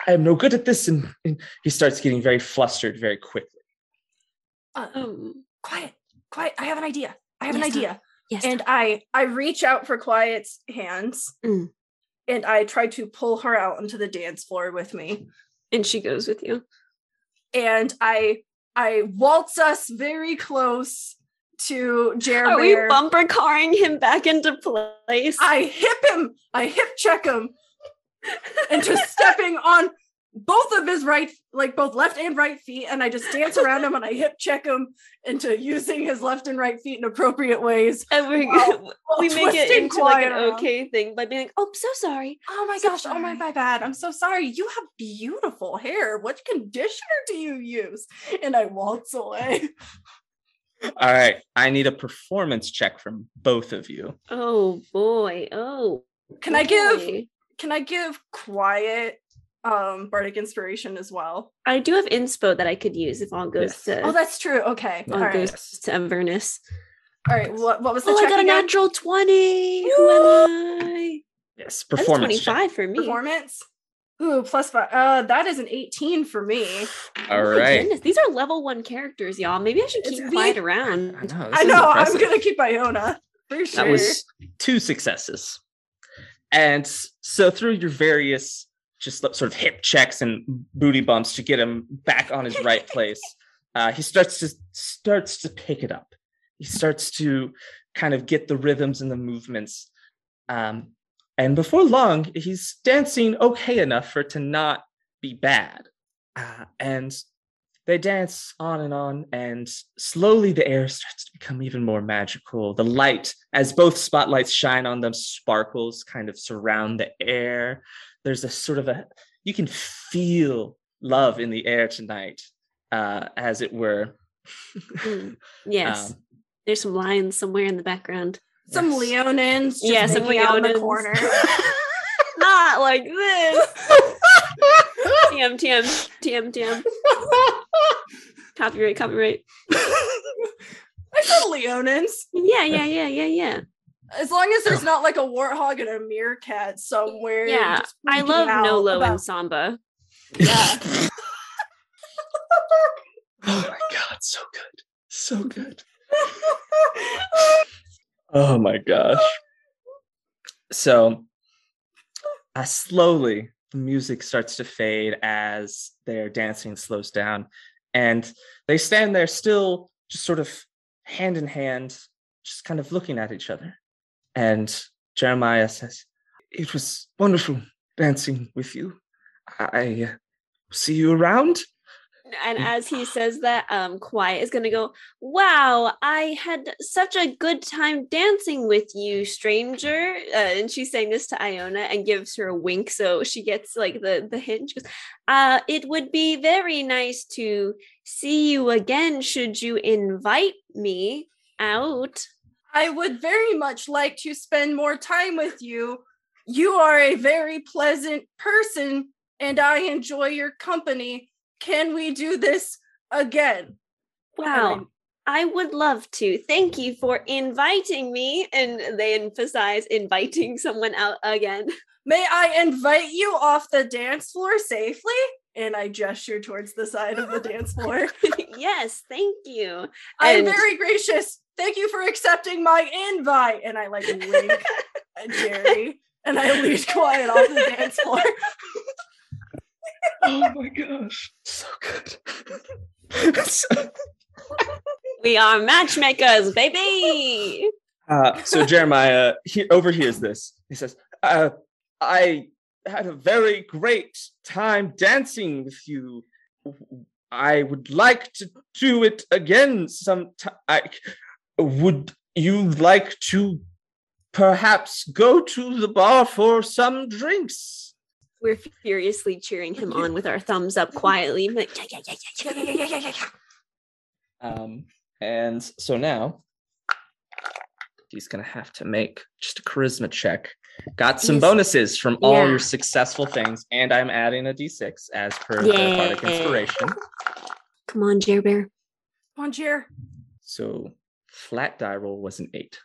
I am no good at this." And, and he starts getting very flustered very quickly. Uh, Um, quiet, quiet. I have an idea. I have Yes, an Tom. idea. yes. And I I reach out for Quiet's hands Mm. and I try to pull her out onto the dance floor with me. and she goes with you. And I I waltz us very close to Jeremy. Are we bumper carring him back into place? I hip him, I hip check him into stepping on both of his right, like both left and right feet, and I just dance around him and I hip check him into using his left and right feet in appropriate ways. and we Wow. we make it into like an around. okay thing by being like, "Oh, I'm so sorry." Oh my So gosh, oh my, my bad. I'm so sorry. You have beautiful hair. What conditioner do you use? And I waltz away. All right, I need a performance check from both of you. Oh boy. Oh. Can I give can I give quiet um bardic inspiration as well? I do have inspo that I could use if all goes Yes. to Oh, that's true. Okay. Oh, All all right. goes to Avernus. All right. What what was the Oh, I check got a again? natural twenty. Who am I? Yes, performance twenty-five for me. Performance? Ooh, plus five. Uh that is an 18 for me. All Oh right. goodness, these are level one characters, y'all. Maybe I should It's keep me. quiet I around. know. I know I'm gonna keep Iiona. For sure. That was two successes. And so through your various just sort of hip checks and booty bumps to get him back on his right place, uh, he starts to starts to pick it up. He starts to kind of get the rhythms and the movements. Um, and before long, he's dancing okay enough for it to not be bad. Uh, and they dance on and on, and slowly the air starts to become even more magical. The light, as both spotlights shine on them, sparkles kind of surround the air. There's a sort of a, you can feel love in the air tonight, uh, as it were. Mm, Yes, Um, there's some lions somewhere in the background. some yes. Leonins Yeah, some making out in the Leonins. corner. Not like this. TM, TM, TM, TM. Copyright, copyright. I said Leonins. Yeah, yeah, yeah, yeah, yeah. As long as there's not like a warthog and a meerkat somewhere. Yeah, I love out Nolo and Samba. Yeah. oh my god, so good. So good. Oh my gosh. So uh, slowly the music starts to fade as their dancing slows down. And they stand there still just sort of hand in hand, just kind of looking at each other. And Jeremiah says, It was wonderful dancing with you. I uh, see you around. And as he says that, um, Quiet is gonna go, Wow, I had such a good time dancing with you, stranger. Uh, and she's saying this to Iiona and gives her a wink so she gets like the the hint. She goes, uh, it would be very nice to see you again should you invite me out. I would very much like to spend more time with you. You are a very pleasant person and I enjoy your company. Can we do this again? Wow. I would love to. Thank you for inviting me. And they emphasize inviting someone out again. May I invite you off the dance floor safely? And I gesture towards the side of the dance floor. yes, thank you. I'm And- very gracious. Thank you for accepting my invite. And I like wink at Jerry and I lead quiet off the dance floor. oh my gosh, so good. so, We are matchmakers, baby. uh, so Jeremiah he overhears this. He says, uh, "I had a very great time dancing with you. I would like to do it again sometime. I, would you like to perhaps go to the bar for some drinks? We're furiously cheering him on with our thumbs up quietly. um, and so now he's gonna have to make just a charisma check. Got some bonuses from yeah. all your successful things, and I'm adding a d6 as per Yay. the bardic inspiration. Come on, Jer Bear. Come on, Jer. So flat die roll was an eight,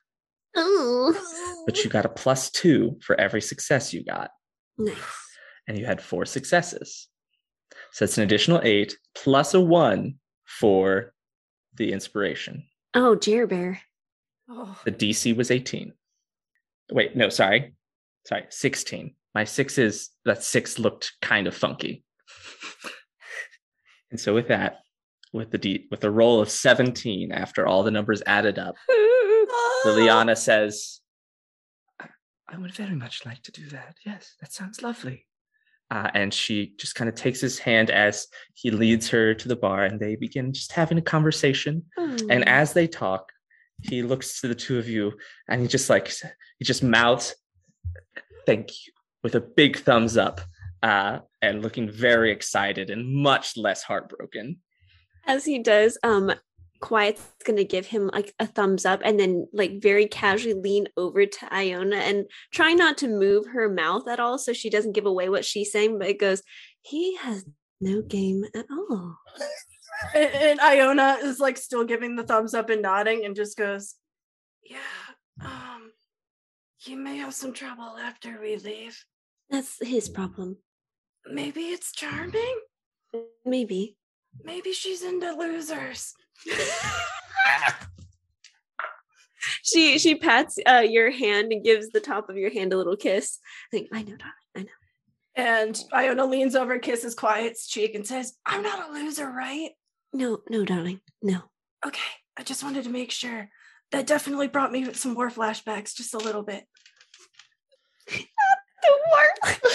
Oh, but you got a plus two for every success you got, nice. and you had four successes. So it's an additional eight plus a one for the inspiration. Oh, Jer Bear. Oh, The DC was 18. Wait, no, sorry. Sorry, 16. My sixes, that six looked kind of funky. and so with that, with the D with a roll of 17 after all the numbers added up, Liliana says, "I- I would very much like to do that. Yes, that sounds lovely. Uh, and she just kind of takes his hand as he leads her to the bar and they begin just having a conversation. And Oh. as they talk, he looks to the two of you and he just like he just mouths thank you with a big thumbs up uh, and looking very excited and much less heartbroken. As he does, um, Quiet's gonna give him like a thumbs up and then like very casually lean over to Iiona and try not to move her mouth at all so she doesn't give away what she's saying, but it goes, he has no game at all. and, and Iiona is like still giving the thumbs up and nodding and just goes, Yeah, um, he may have some trouble after we leave. That's his problem. Maybe it's charming. Maybe. Maybe she's into losers. She she pats uh, your hand and gives the top of your hand a little kiss. Like, I know, darling. I know. And Iiona leans over, kisses Quiet's cheek, and says, I'm not a loser, right? No, no, darling. No. Okay, I just wanted to make sure. That definitely brought me some war flashbacks, just a little bit. The work.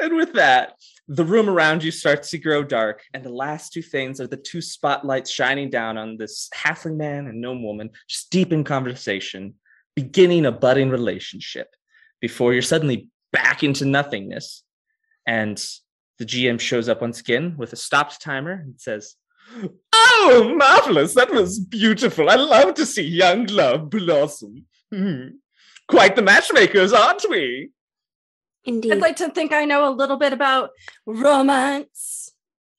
And with that, the room around you starts to grow dark, and the last two things are the two spotlights shining down on this halfling man and gnome woman, just deep in conversation, beginning a budding relationship before you're suddenly back into nothingness. And the GM shows up once again with a stopped timer and says, Oh, marvelous! That was beautiful. I love to see young love blossom. Hmm. Quite the matchmakers, aren't we? Indeed. I'd like to think I know a little bit about romance.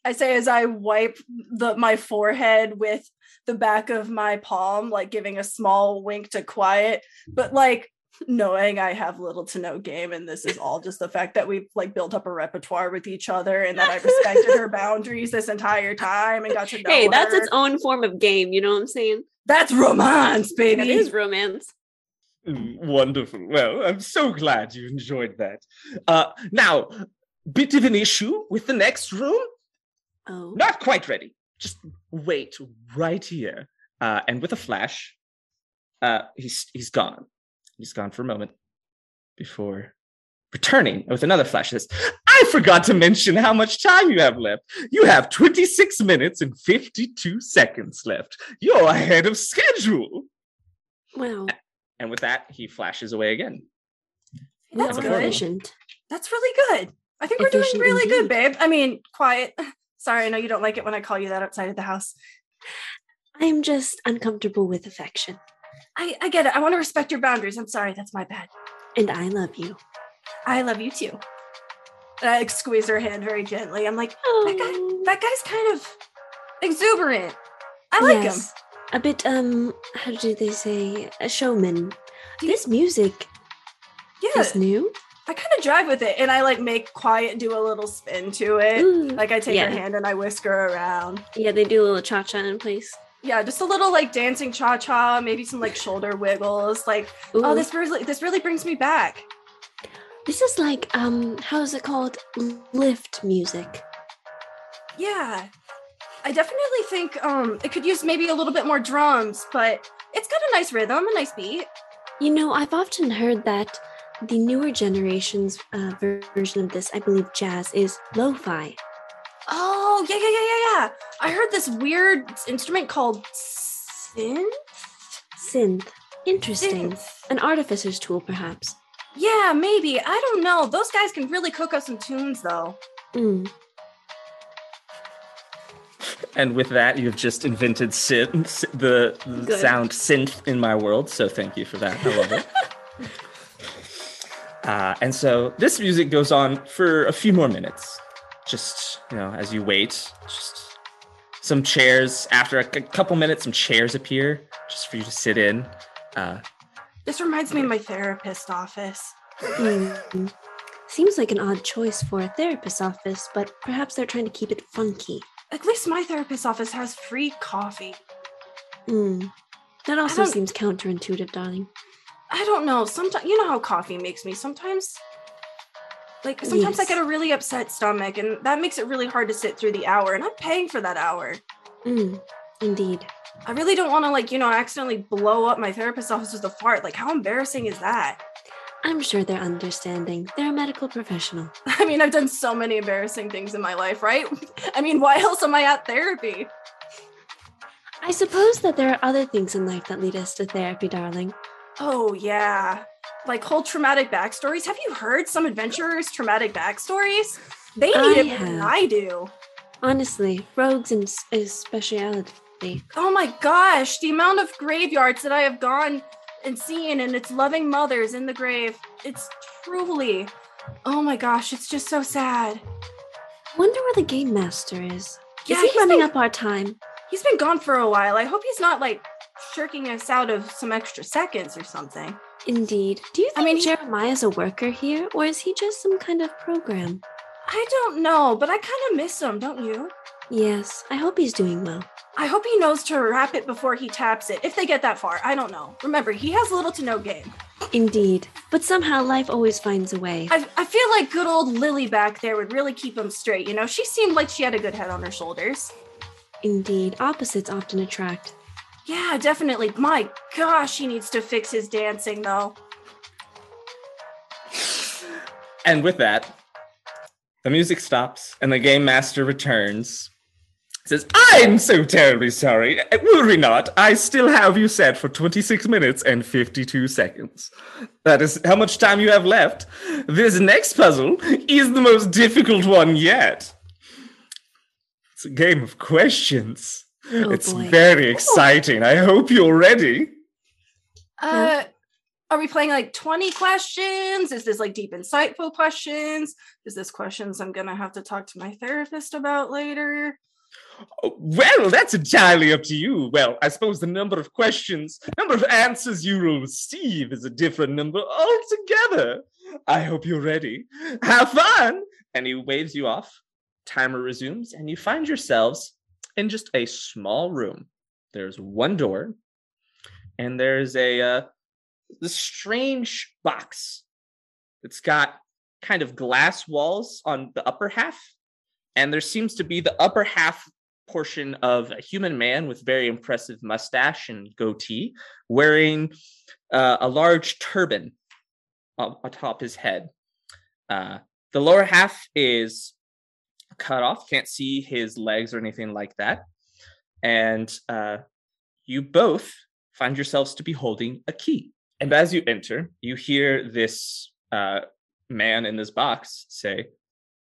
I say as I wipe the my forehead with the back of my palm, like giving a small wink to quiet, but like knowing I have little to no game, and this is all just the fact that we've like built up a repertoire with each other, and that I respected her boundaries this entire time and got to know hey, that's her. its own form of game. You know what I'm saying? That's romance, baby. It is romance. Wonderful. Well, I'm so glad you enjoyed that. Uh, now, bit of an issue with the next room. Oh. Not quite ready. Just wait right here. Uh, and with a flash, uh, he's he's gone. He's gone for a moment before returning with another flash. Says, "I forgot to mention how much time you have left. You have 26 minutes and 52 seconds left. You're ahead of schedule." Wow. And with that, he flashes away again. That's Have good. efficient. That's really good. I think we're doing Efficient really good, babe. I mean, quiet. Sorry, I know you don't like it when I call you that outside of the house. I'm just uncomfortable with affection. I, I get it. I want to respect your boundaries. I'm sorry. That's my bad. And I love you. I love you too. And I like, squeeze her hand very gently. I'm like, that guy, Oh. that guy's kind of exuberant. I like him. A bit um how do they say a showman. This music Yeah, is new. I kind of drive with it, and I like make quiet do a little spin to it. Ooh. Like I take yeah. her hand and I whisk her around. Yeah, they do a little cha cha in place. Yeah, just a little like dancing cha cha, maybe some like shoulder wiggles. Like, oh, this really, this really brings me back. This is like um how is it called? Lift music. Yeah. I definitely think um it could use maybe a little bit more drums, but it's got a nice rhythm, a nice beat. You know, I've often heard that the newer generation's uh, version of this, I believe jazz, is lo-fi. Oh, yeah, yeah, yeah, yeah, yeah. I heard this weird instrument called synth. Synth. Interesting. Synth. An artificer's tool, perhaps. Yeah, maybe. I don't know. Those guys can really cook up some tunes, though. Mm. And with that, you've just invented synth, the the Good. sound synth in my world. So thank you for that. I love it. uh, and so this music goes on for a few more minutes. Just you know, as you wait, just some chairs. After a c- couple minutes, some chairs appear just for you to sit in. Uh, This reminds me of my therapist office. Mm. Seems like an odd choice for a therapist's office, but perhaps they're trying to keep it funky. At least my therapist office has free coffee. Mm. That also seems counterintuitive, darling. I don't know. Sometimes you know how coffee makes me. Sometimes, like sometimes I get a really upset stomach, and that makes it really hard to sit through the hour. And I'm paying for that hour. Mm. Indeed. I really don't want to like you know accidentally blow up my therapist's office with a fart. Like how embarrassing is that? I'm sure they're understanding. They're a medical professional. I mean, I've done so many embarrassing things in my life, right? I mean, why else am I at therapy? I suppose that there are other things in life that lead us to therapy, darling. Oh yeah, like whole traumatic backstories. Have you heard some adventurers' traumatic backstories? They need I it more than. I do. Honestly, rogues and s- is speciality. Oh my gosh, the amount of graveyards that I have gone and seen and its loving mothers in the grave. It's truly, oh my gosh, it's just so sad. Wonder where the game master is. Yeah, is he he's running been- up our time? He's been gone for a while. I hope he's not like shirking us out of some extra seconds or something. Indeed. Do you I think mean, he- Jeremiah's a worker here, or is he just some kind of program? I don't know, but I kind of miss him, don't you? Yes, I hope he's doing well. I hope he knows to wrap it before he taps it. If they get that far, I don't know. Remember, he has little to no game. Indeed. But somehow life always finds a way. I, I feel like good old Lily back there would really keep him straight. You know, she seemed like she had a good head on her shoulders. Indeed. Opposites often attract. Yeah, definitely. My gosh, he needs to fix his dancing though. and with that, the music stops and the game master returns. Says, I'm so terribly sorry. Worry not. I still have you set for 26 minutes and 52 seconds. That is how much time you have left. This next puzzle is the most difficult one yet. It's a game of questions. Oh, it's boy. very exciting. I hope you're ready. Uh are we playing like 20 questions? Is this like deep insightful questions? Is this questions I'm gonna have to talk to my therapist about later? Oh, Well, that's entirely up to you. Well, I suppose the number of questions, number of answers you will receive is a different number altogether. I hope you're ready. Have fun! And he waves you off. Timer resumes, and you find yourselves in just a small room. There's one door, and there's a uh, this strange box. It's got kind of glass walls on the upper half, and there seems to be the upper half portion of a human man with very impressive mustache and goatee, wearing uh, a large turban atop his head. Uh, the lower half is cut off; can't see his legs or anything like that. And uh, you both find yourselves to be holding a key. And as you enter, you hear this uh, man in this box say,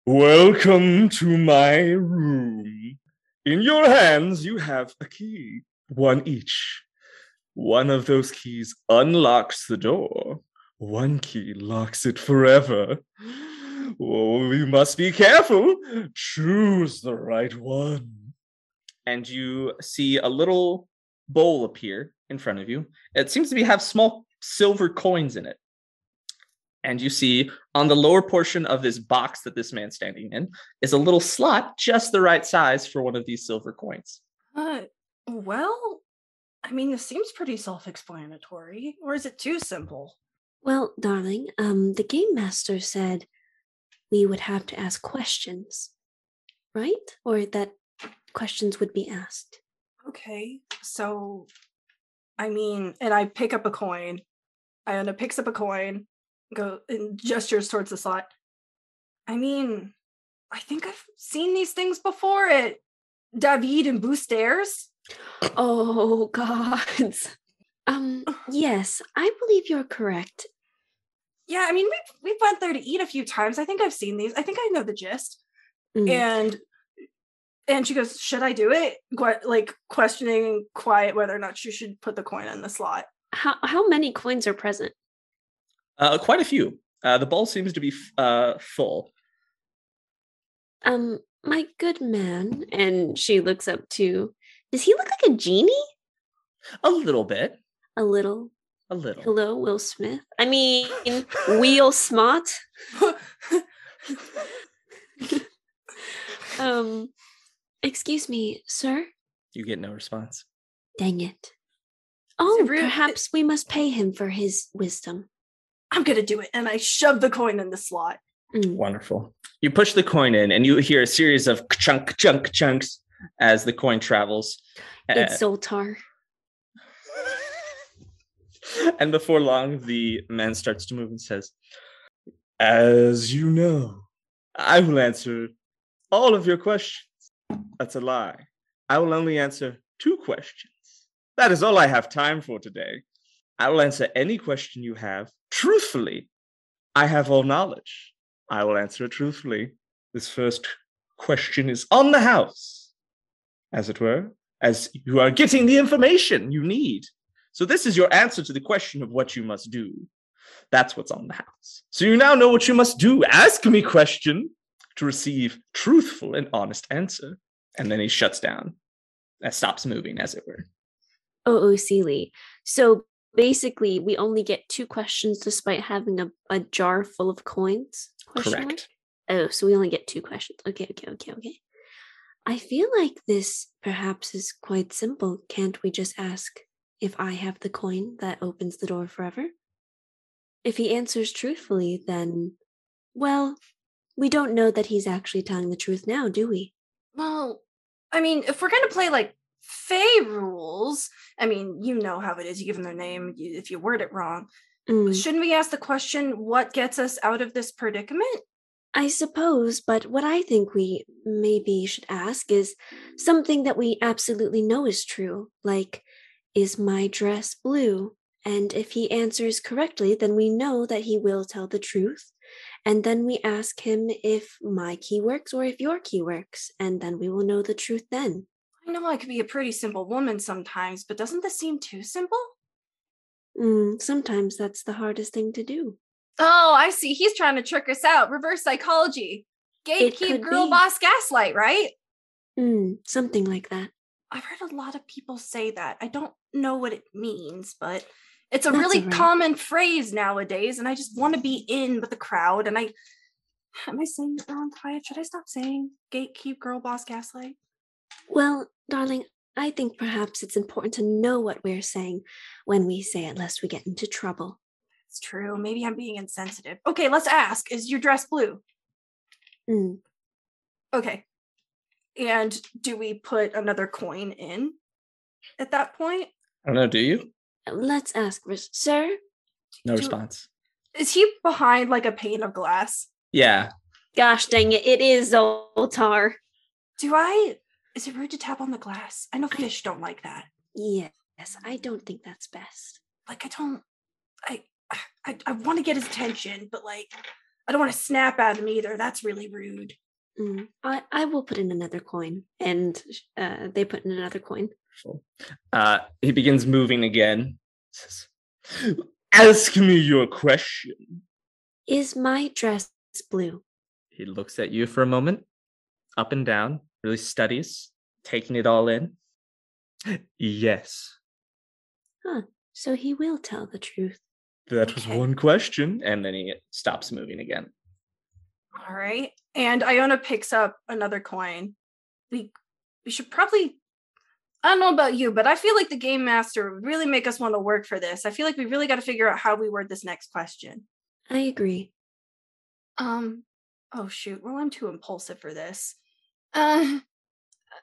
Welcome to my room. In your hands, you have a key, one each. One of those keys unlocks the door, one key locks it forever. Oh, you must be careful. Choose the right one. And you see a little bowl appear in front of you. It seems to be have small silver coins in it. And you see on the lower portion of this box that this man's standing in is a little slot just the right size for one of these silver coins. Uh well, I mean this seems pretty self-explanatory. Or is it too simple? Well, darling, um, the game master said we would have to ask questions, right? Or that questions would be asked. Okay, so I mean, and I pick up a coin. Iiona picks up a coin, go and gestures towards the slot. I mean, I think I've seen these things before at David and Boostairs. Oh, gods. Um, yes, I believe you're correct. yeah, I mean, we we went there to eat a few times. I think I've seen these. I think I know the gist. Mm. And and she goes, "Should I do it?" Que- like questioning quiet whether or not she should put the coin in the slot. How how many coins are present? Uh, quite a few. Uh, the bowl seems to be f- uh, full. Um, my good man. And she looks up to. Does he look like a genie? A little bit. A little. A little. Hello, Will Smith. I mean, Wheel Smart. Um, excuse me, sir. You get no response. Dang it. Oh, real- perhaps we must pay him for his wisdom. I'm gonna do it, and I shove the coin in the slot. Mm. Wonderful. You push the coin in, and you hear a series of chunk, chunk, chunks as the coin travels. It's Zoltar. and before long, the man starts to move and says, As you know, I will answer all of your questions. That's a lie. I will only answer two questions. That is all I have time for today. I will answer any question you have truthfully. I have all knowledge. I will answer it truthfully. This first question is on the house, as it were, as you are getting the information you need. So, this is your answer to the question of what you must do. That's what's on the house. So, you now know what you must do. Ask me question to receive truthful and honest answer. And then he shuts down that stops moving, as it were. Oh, oh, Sealy. So basically, we only get two questions despite having a, a jar full of coins? Question mark? Correct. Oh, so we only get two questions. Okay, okay, okay, okay. I feel like this perhaps is quite simple. Can't we just ask if I have the coin that opens the door forever? If he answers truthfully, then, well, we don't know that he's actually telling the truth now, do we? Well, I mean, if we're gonna play like Fey rules, I mean, you know how it is. You give them their name. You, if you word it wrong, Mm, shouldn't we ask the question, "What gets us out of this predicament?" I suppose, but what I think we maybe should ask is something that we absolutely know is true, like, is my dress blue? And if he answers correctly, then we know that he will tell the truth. And then we ask him if my key works or if your key works, and then we will know the truth then. I know I could be a pretty simple woman sometimes, but doesn't this seem too simple? Mm, sometimes that's the hardest thing to do. Oh, I see. He's trying to trick us out. Reverse psychology. Gatekeep girl be. boss gaslight, right? Mm, something like that. I've heard a lot of people say that. I don't know what it means, but it's a That's really all right. common phrase nowadays, and I just want to be in with the crowd. And I am I saying it wrong, quiet? Should I stop saying gatekeep girl boss gaslight? Well, darling, I think perhaps it's important to know what we're saying when we say it, lest we get into trouble. It's true. Maybe I'm being insensitive. Okay, let's ask. Is your dress blue? Mm. Okay. And do we put another coin in at that point? I don't know, do you? Let's ask, Ris- sir. No Do- response. Is he behind like a pane of glass? Yeah. Gosh dang it! It is Zoltar. Do I? Is it rude to tap on the glass? I know fish don't like that. Yes, I don't think that's best. Like I don't. I I, I want to get his attention, but like I don't want to snap at him either. That's really rude. Mm. I I will put in another coin, and uh, they put in another coin. Uh, he begins moving again. Says, Ask me your question. Is my dress blue? He looks at you for a moment, up and down, really studies, taking it all in. Yes, Huh. So he will tell the truth. that was Okay. one question. And then he stops moving again. All right. And Iiona picks up another coin. We we should probably I don't know about you, but I feel like the game master would really make us want to work for this. I feel like we really got to figure out how we word this next question. I agree. Um oh shoot, well I'm too impulsive for this. Uh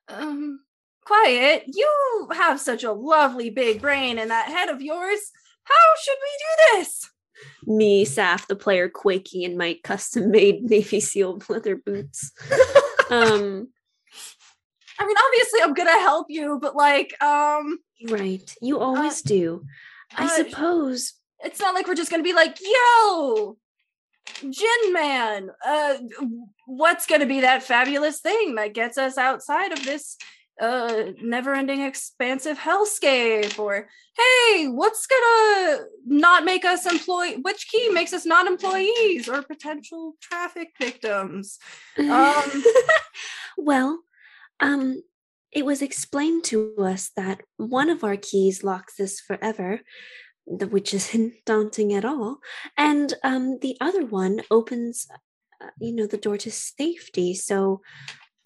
um quiet, you have such a lovely big brain in that head of yours. How should we do this? Me, Saff, the player, quaking in my custom-made Navy SEAL leather boots. um, I mean, obviously I'm gonna help you, but like, um right. You always do. I uh, suppose it's not like we're just gonna be like, yo, Gin Man, uh, what's gonna be that fabulous thing that gets us outside of this uh never-ending expansive hellscape? Or hey, what's gonna not make us employ which key makes us not employees or potential traffic victims? Um well, um, it was explained to us that one of our keys locks us forever, which isn't daunting at all, and um, the other one opens, uh, you know, the door to safety. So,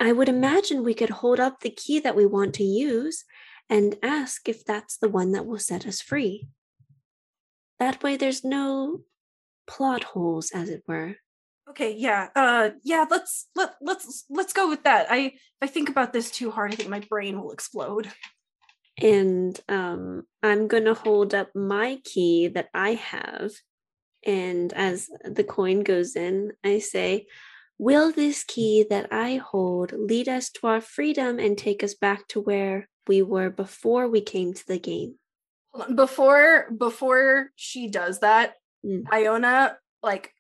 I would imagine we could hold up the key that we want to use and ask if that's the one that will set us free. That way, there's no plot holes, as it were. Okay, yeah. Uh yeah, let's let let's let's go with that. I if I think about this too hard, I think my brain will explode. and um, I'm gonna hold up my key that I have, and as the coin goes in, I say, "Will this key that I hold lead us to our freedom and take us back to where we were before we came to the game?" Hold on. Before before she does that, Mm. Iiona like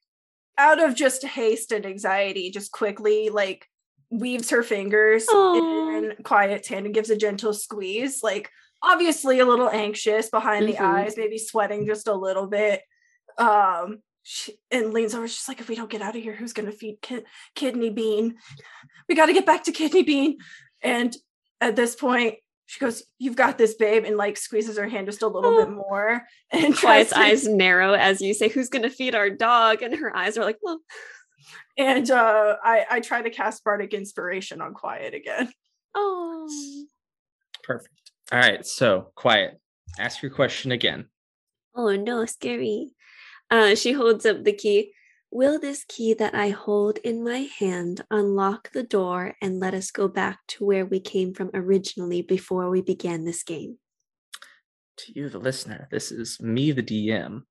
out of just haste and anxiety, just quickly like weaves her fingers Aw. in Quiet's hand and gives a gentle squeeze, like obviously a little anxious behind the Mhm. eyes, maybe sweating just a little bit. Um she, and leans over. She's like, "If we don't get out of here, who's gonna feed Kid- Kidney Bean? We got to get back to Kidney Bean." And at this point, she goes, "You've got this, babe," and like squeezes her hand just a little bit more. And tries Quiet's to- eyes narrow as you say, "Who's gonna feed our dog?" And her eyes are like, "Well, And uh, I I try to cast bardic inspiration on Quiet again. oh." Perfect. All right. So, quiet. Ask your question again. Oh no, scary. Uh, she holds up the key. Will this key that I hold in my hand unlock the door and let us go back to where we came from originally before we began this game? To you, the listener, this is me, the DM,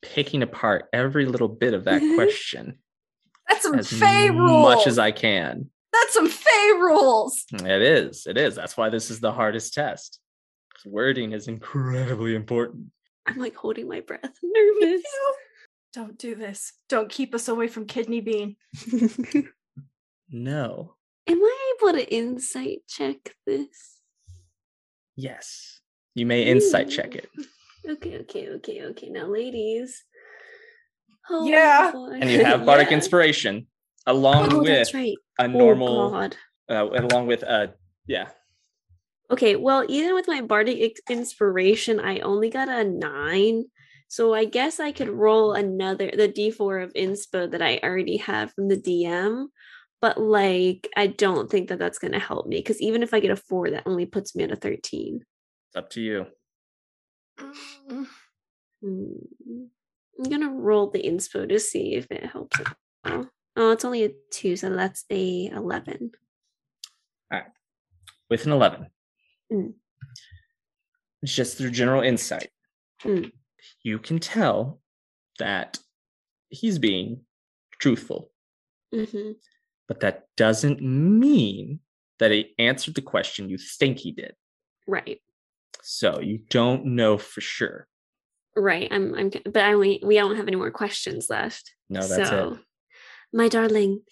picking apart every little bit of that question That's some as Fey rules. As much as I can. That's some Fey rules. Mm, it is. It is. That's why this is the hardest test. Wording is incredibly important. I'm like holding my breath, nervous. Don't do this. Don't keep us away from Kidney Bean. No. Am I able to insight check this? Yes. You may insight check it. Okay, okay, okay, okay. Now, ladies. Oh, Yeah. boy. And you have bardic Yeah. inspiration along Oh, with right. a Oh, normal God. uh, along with uh yeah. Okay, well, even with my bardic inspiration, I only got a nine. So I guess I could roll another the d4 of inspo that I already have from the DM. But like, I don't think that that's going to help me because even if I get a four, that only puts me at a 13. It's up to you. Mm, Hmm. I'm going to roll the inspo to see if it helps. at all. Oh, it's only a two, so that's a 11. All right. With an 11. Mm. Just through general insight. Mm. You can tell that he's being truthful, hmm but that doesn't mean that he answered the question you think he did. Right. So you don't know for sure. Right. I'm I'm but I only we don't have any more questions left. No, that's it. My darling,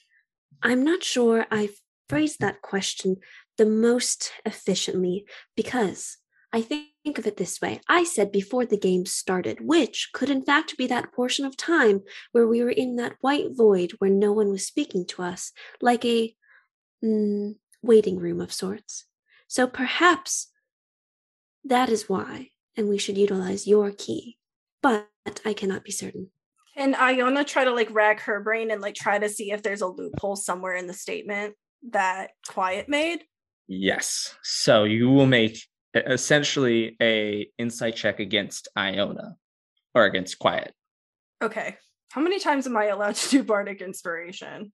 I'm not sure I phrased that question the most efficiently because I think of it this way. I said before the game started, which could in fact be that portion of time where we were in that white void where no one was speaking to us, like a mm, waiting room of sorts. So perhaps that is why, and we should utilize your key. But I cannot be certain. Can Iiona try to like rack her brain and like try to see if there's a loophole somewhere in the statement that Quiet made? Yes. So you will make essentially a insight check against Iiona or against Quiet. Okay. How many times am I allowed to do Bardic Inspiration?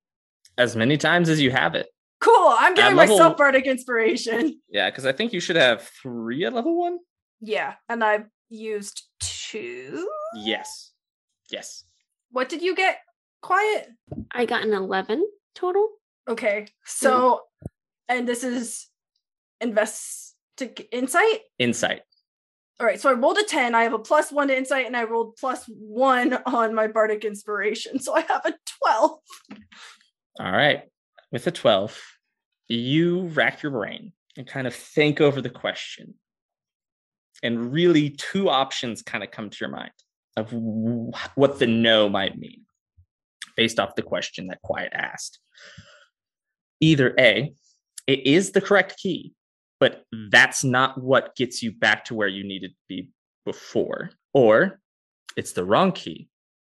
As many times as you have it. Cool. I'm giving level- myself Bardic Inspiration. Yeah, because I think you should have three at level one. Yeah. And I've used two. Yes. Yes. What did you get? Quiet. I got an 11 total. Okay. So, and this is invest insight. Insight. All right, so I rolled a 10. I have a plus one to insight, and I rolled plus one on my bardic inspiration. So I have a 12. All right. With a 12, you rack your brain and kind of think over the question. And really, two options kind of come to your mind of what the no might mean based off the question that Quiet asked. Either A, it is the correct key, but that's not what gets you back to where you needed to be before, or it's the wrong key.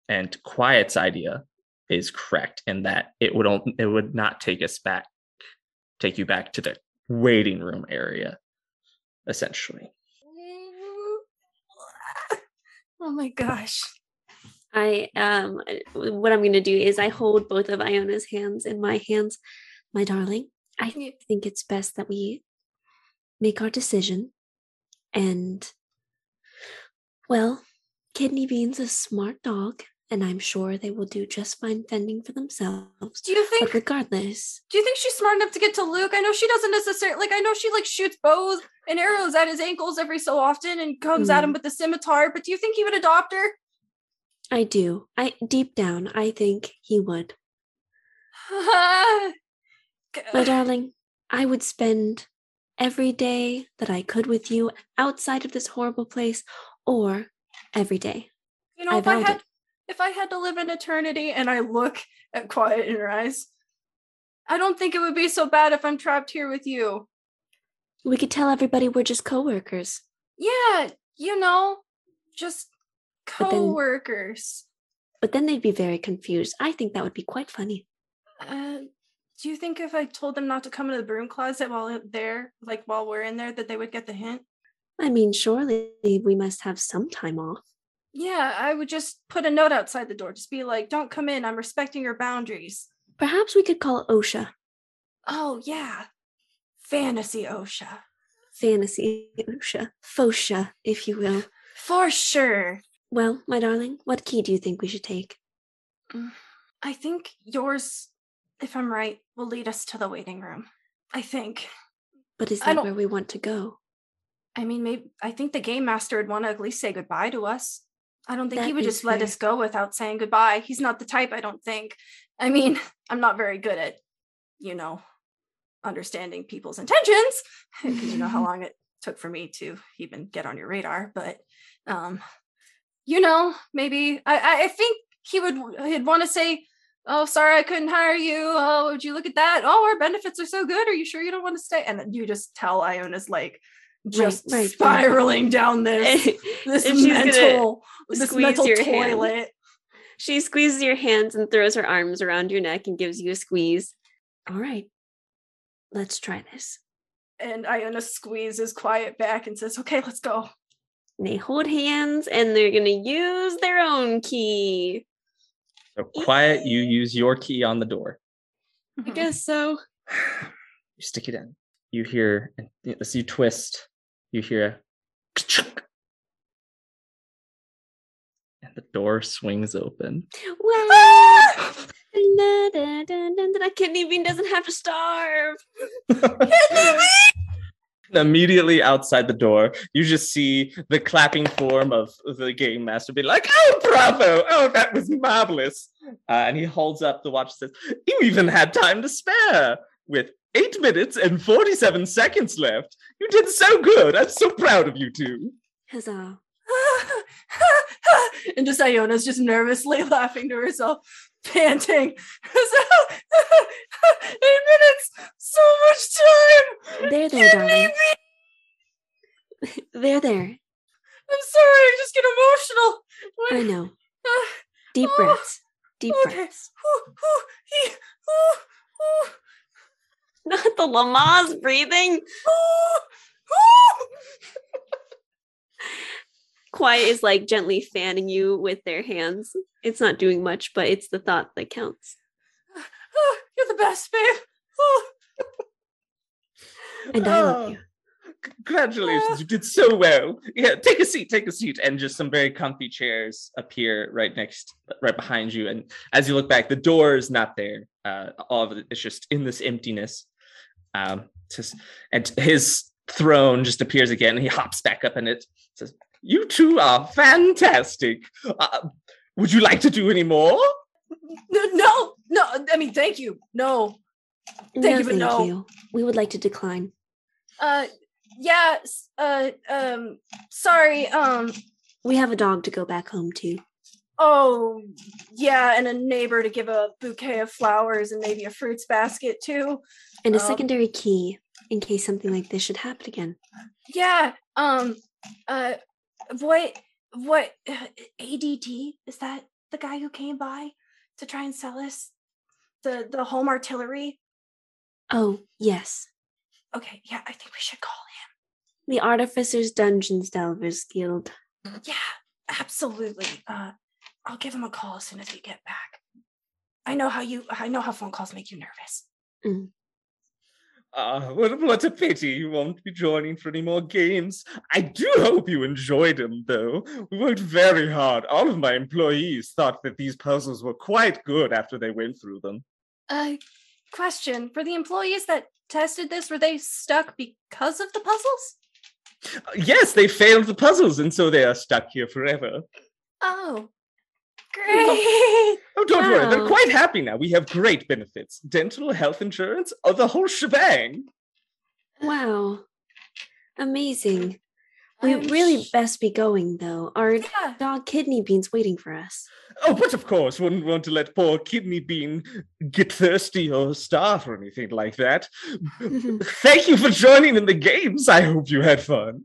And Quiet's idea is correct in that it would only, it would not take us back, take you back to the waiting room area, essentially. Oh my gosh. I um what I'm going to do is I hold both of Iiona's hands in my hands. My darling, I think it's best that we make our decision and well, Kidney Bean's a smart dog and I'm sure they will do just fine fending for themselves. Do you think But regardless, do you think she's smart enough to get to Luke? I know she doesn't necessarily like I know she like shoots bows and arrows at his ankles every so often and comes at him mm. with the scimitar, but do you think he would adopt her? I do. I deep down I think he would. My darling, I would spend every day that I could with you outside of this horrible place or every day. You know, I if I had it. if I had to live in eternity and I look at quiet in her eyes, I don't think it would be so bad if I'm trapped here with you. We could tell everybody we're just coworkers. Yeah, you know, just But then- co-workers. But then they'd be very confused. I think that would be quite funny. Uh, do you think if I told them not to come into the broom closet while there, like while we're in there, that they would get the hint? I mean, surely we must have some time off. Yeah, I would just put a note outside the door. Just be like, "Don't come in. I'm respecting your boundaries." Perhaps we could call it OSHA Oh yeah, fantasy OSHA fantasy OSHA, FOSHA, if you will. for sure. Well, my darling, what key do you think we should take? Mm, I think yours, if I'm right, will lead us to the waiting room. I think. But is that where we want to go? I mean, maybe I think the game master would want to at least say goodbye to us. I don't think he would just let us go without saying goodbye. He's not the type, I don't think. I mean, I'm not very good at, you know, understanding people's intentions because you know how long it took for me to even get on your radar. But, um, you know, maybe I I think he would he'd want to say, "Oh, sorry, I couldn't hire you. Oh, would you look at that? Oh, our benefits are so good. Are you sure you don't want to stay?" And then you just tell Iiona's like just right, right. spiraling down this this And she's gonna mental this mental your hand. toilet. She squeezes your hands and throws her arms around your neck and gives you a squeeze. All right, let's try this. And Iiona squeezes quiet back and says, "Okay, let's go." And they hold hands and they're going to use their own key. So quiet, you use your key on the door. I mm-hmm. guess so. You stick it in. You hear, and as you twist, you hear a ka-chunk. and the door swings open. Well, ah! da, da, kidney bean doesn't have to starve. Immediately outside the door, you just see the clapping form of the game master be like, "Oh, bravo! Oh, that was marvelous!" Uh, and he holds up the watch and says, "You even had time to spare with eight minutes and forty-seven seconds left. You did so good. I'm so proud of you two." Huzzah. and just Iiona's just nervously laughing to herself, panting. Eight minutes, so much time. There, there, darling. There, there. I'm sorry, I just get emotional. I know. Ah, Deep Oh, breaths. Deep okay. breaths. Ooh, ooh, ee, ooh, ooh, Not the Lamaze breathing. Ooh, ooh. Quiet is like gently fanning you with their hands. It's not doing much, but it's the thought that counts. Oh, you're the best, babe. Oh. And I love Oh, you. Congratulations, you did so well. Yeah, take a seat, take a seat. And just some very comfy chairs appear right next, right behind you. And as you look back, the door is not there. Uh, all of it is just in this emptiness. Um, just, and his throne just appears again, and he hops back up and it says, "You two are fantastic. Uh, would you like to do any more?" No, no, no. I mean, thank you. No. Thank no, you, but thank no. you. We would like to decline. Uh, yeah. Uh, um, sorry. Um, We have a dog to go back home to. oh, yeah, and a neighbor to give a bouquet of flowers and maybe a fruits basket too. And a Um, secondary key in case something like this should happen again. Yeah. Um. Uh. What? What? ADT is that the guy who came by to try and sell us the the home artillery? Oh, yes. Okay. Yeah, I think we should call him. The Artificers Dungeons Delvers Guild. Yeah, absolutely. Uh, I'll give him a call as soon as we get back. I know how you. I know how phone calls make you nervous. Ah, what, what a pity you won't be joining for any more games. I do hope you enjoyed them, though. We worked very hard. All of my employees thought that these puzzles were quite good after they went through them. Uh, question for the employees that tested this: Were they stuck because of the puzzles? Yes, they failed the puzzles, and so they are stuck here forever. Oh, great! Oh, oh, don't worry, they're quite happy now. We have great benefits dental, health insurance, oh, the whole shebang. Wow. Amazing. We I'm really sh- best be going, though. Our Yeah. dog Kidney Bean's waiting for us. Oh, but of course, wouldn't want to let poor Kidney Bean get thirsty or starve or anything like that. Mm-hmm. Thank you for joining in the games. I hope you had fun.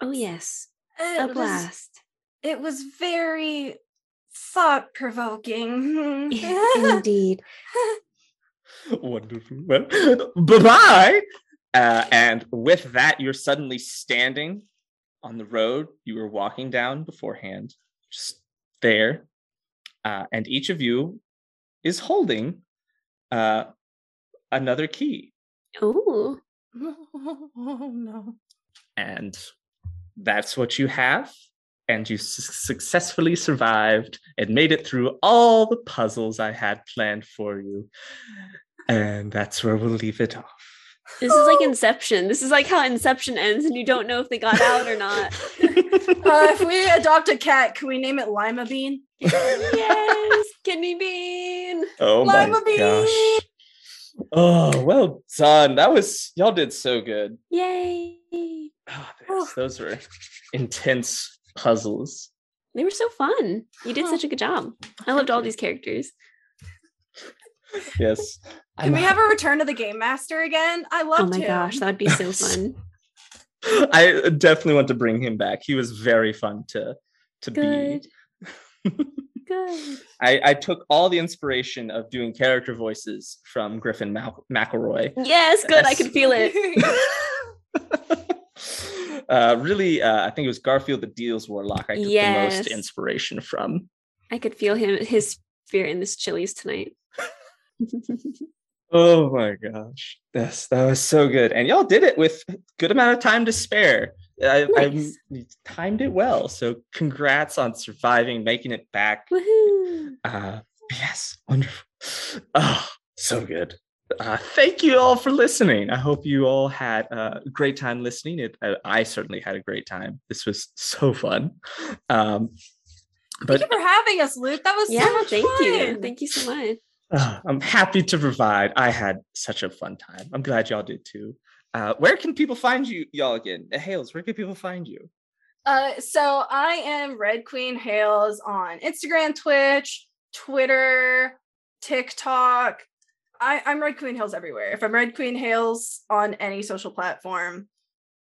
oh, yes. It A was- blast. it was very thought provoking. Indeed. Wonderful. Well, bye bye. Uh, and with that, you're suddenly standing on the road you were walking down beforehand, just there. Uh, and each of you is holding uh, another key. Oh, oh no. And that's what you have. And you su- successfully survived and made it through all the puzzles I had planned for you. And that's where we'll leave it off. this is like Inception. This is like how Inception ends, and you don't know if they got out or not. Uh, if we adopt a cat, can we name it Lima Bean? yes, Kidney Bean. Oh my bean! gosh. Oh, well done. That was y'all did so good. Yay. Oh, yes, those were intense puzzles. They were so fun. You did oh. such a good job. I loved all these characters. Yes. Can we have a return to the Game Master again? I love. Oh my him. gosh, that would be so fun. I definitely want to bring him back. He was very fun to to Good. be. Good. I, I took all the inspiration of doing character voices from Griffin Mal- McElroy. Yes, good. I can feel it. uh, really, uh, I think it was Garfield the Deals Warlock. I took the most inspiration from. I could feel him his spirit in this Chili's tonight. Oh my gosh. Yes, that was so good. And y'all did it with good amount of time to spare. I, Nice. I timed it well. So congrats on surviving, making it back. Woohoo. Uh, yes, wonderful. Oh, so good. Uh, thank you all for listening. I hope you all had a great time listening. It, I, I certainly had a great time. This was so fun. Um, but Thank you for having us, Luke. That was Yeah, so much thank you. fun. Thank you so much. uh, I'm happy to provide. I had such a fun time. I'm glad y'all did too. Uh, where can people find you, y'all again? Uh, Hails, where can people find you? Uh, so I am Red Queen Hails on Instagram, Twitch, Twitter, TikTok. I, I'm Red Queen Hails everywhere. If I'm Red Queen Hails on any social platform,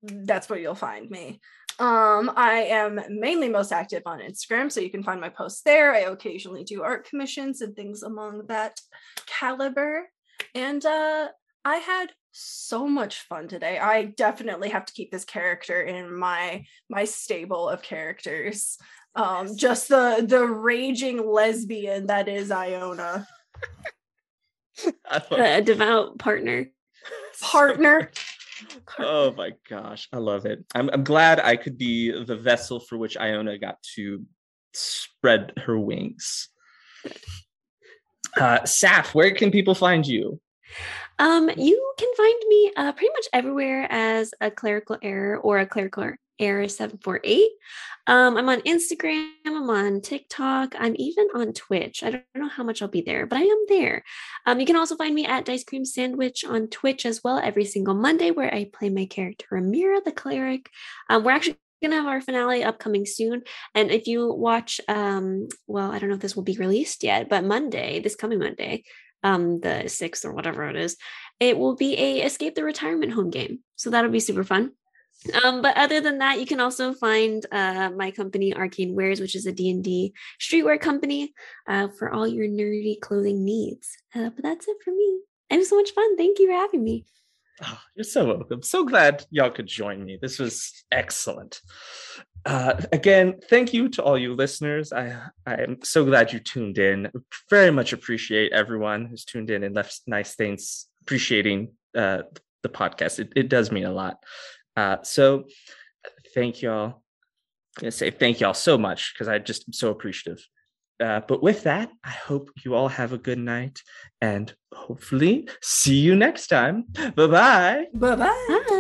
that's where you'll find me. Um, I am mainly most active on Instagram, so you can find my posts there. I occasionally do art commissions and things among that caliber. And uh I had so much fun today. I definitely have to keep this character in my my stable of characters. Um, just the the raging lesbian that is Iiona. I love A, a devout partner. Partner. Oh my gosh, I love it. I'm I'm glad I could be the vessel for which Iiona got to spread her wings. Uh Saff, where can people find you? Um, you can find me uh, pretty much everywhere as a clerical error or a clerical error 748. Um, I'm on Instagram, I'm on TikTok, I'm even on Twitch. I don't know how much I'll be there, but I am there. Um, you can also find me at Dice Cream Sandwich on Twitch as well every single Monday, where I play my character Amira the cleric. Um, we're actually gonna have our finale upcoming soon and if you watch um well i don't know if this will be released yet but monday this coming monday um the sixth or whatever it is it will be a escape the retirement home game so that'll be super fun um, but other than that, you can also find uh, my company Arcane Wares, which is a D&D streetwear company uh, for all your nerdy clothing needs. Uh, but that's it for me. It was so much fun. Thank you for having me. Oh, you're so welcome. So glad y'all could join me. This was excellent. Uh, again, thank you to all you listeners. I I am so glad you tuned in. Very much appreciate everyone who's tuned in and left nice things appreciating uh, the podcast. It, it does mean a lot. Uh, so thank y'all. I'm gonna say thank y'all so much because I just am so appreciative. Uh, but with that, I hope you all have a good night and hopefully see you next time. Bye-bye. Bye-bye. Bye.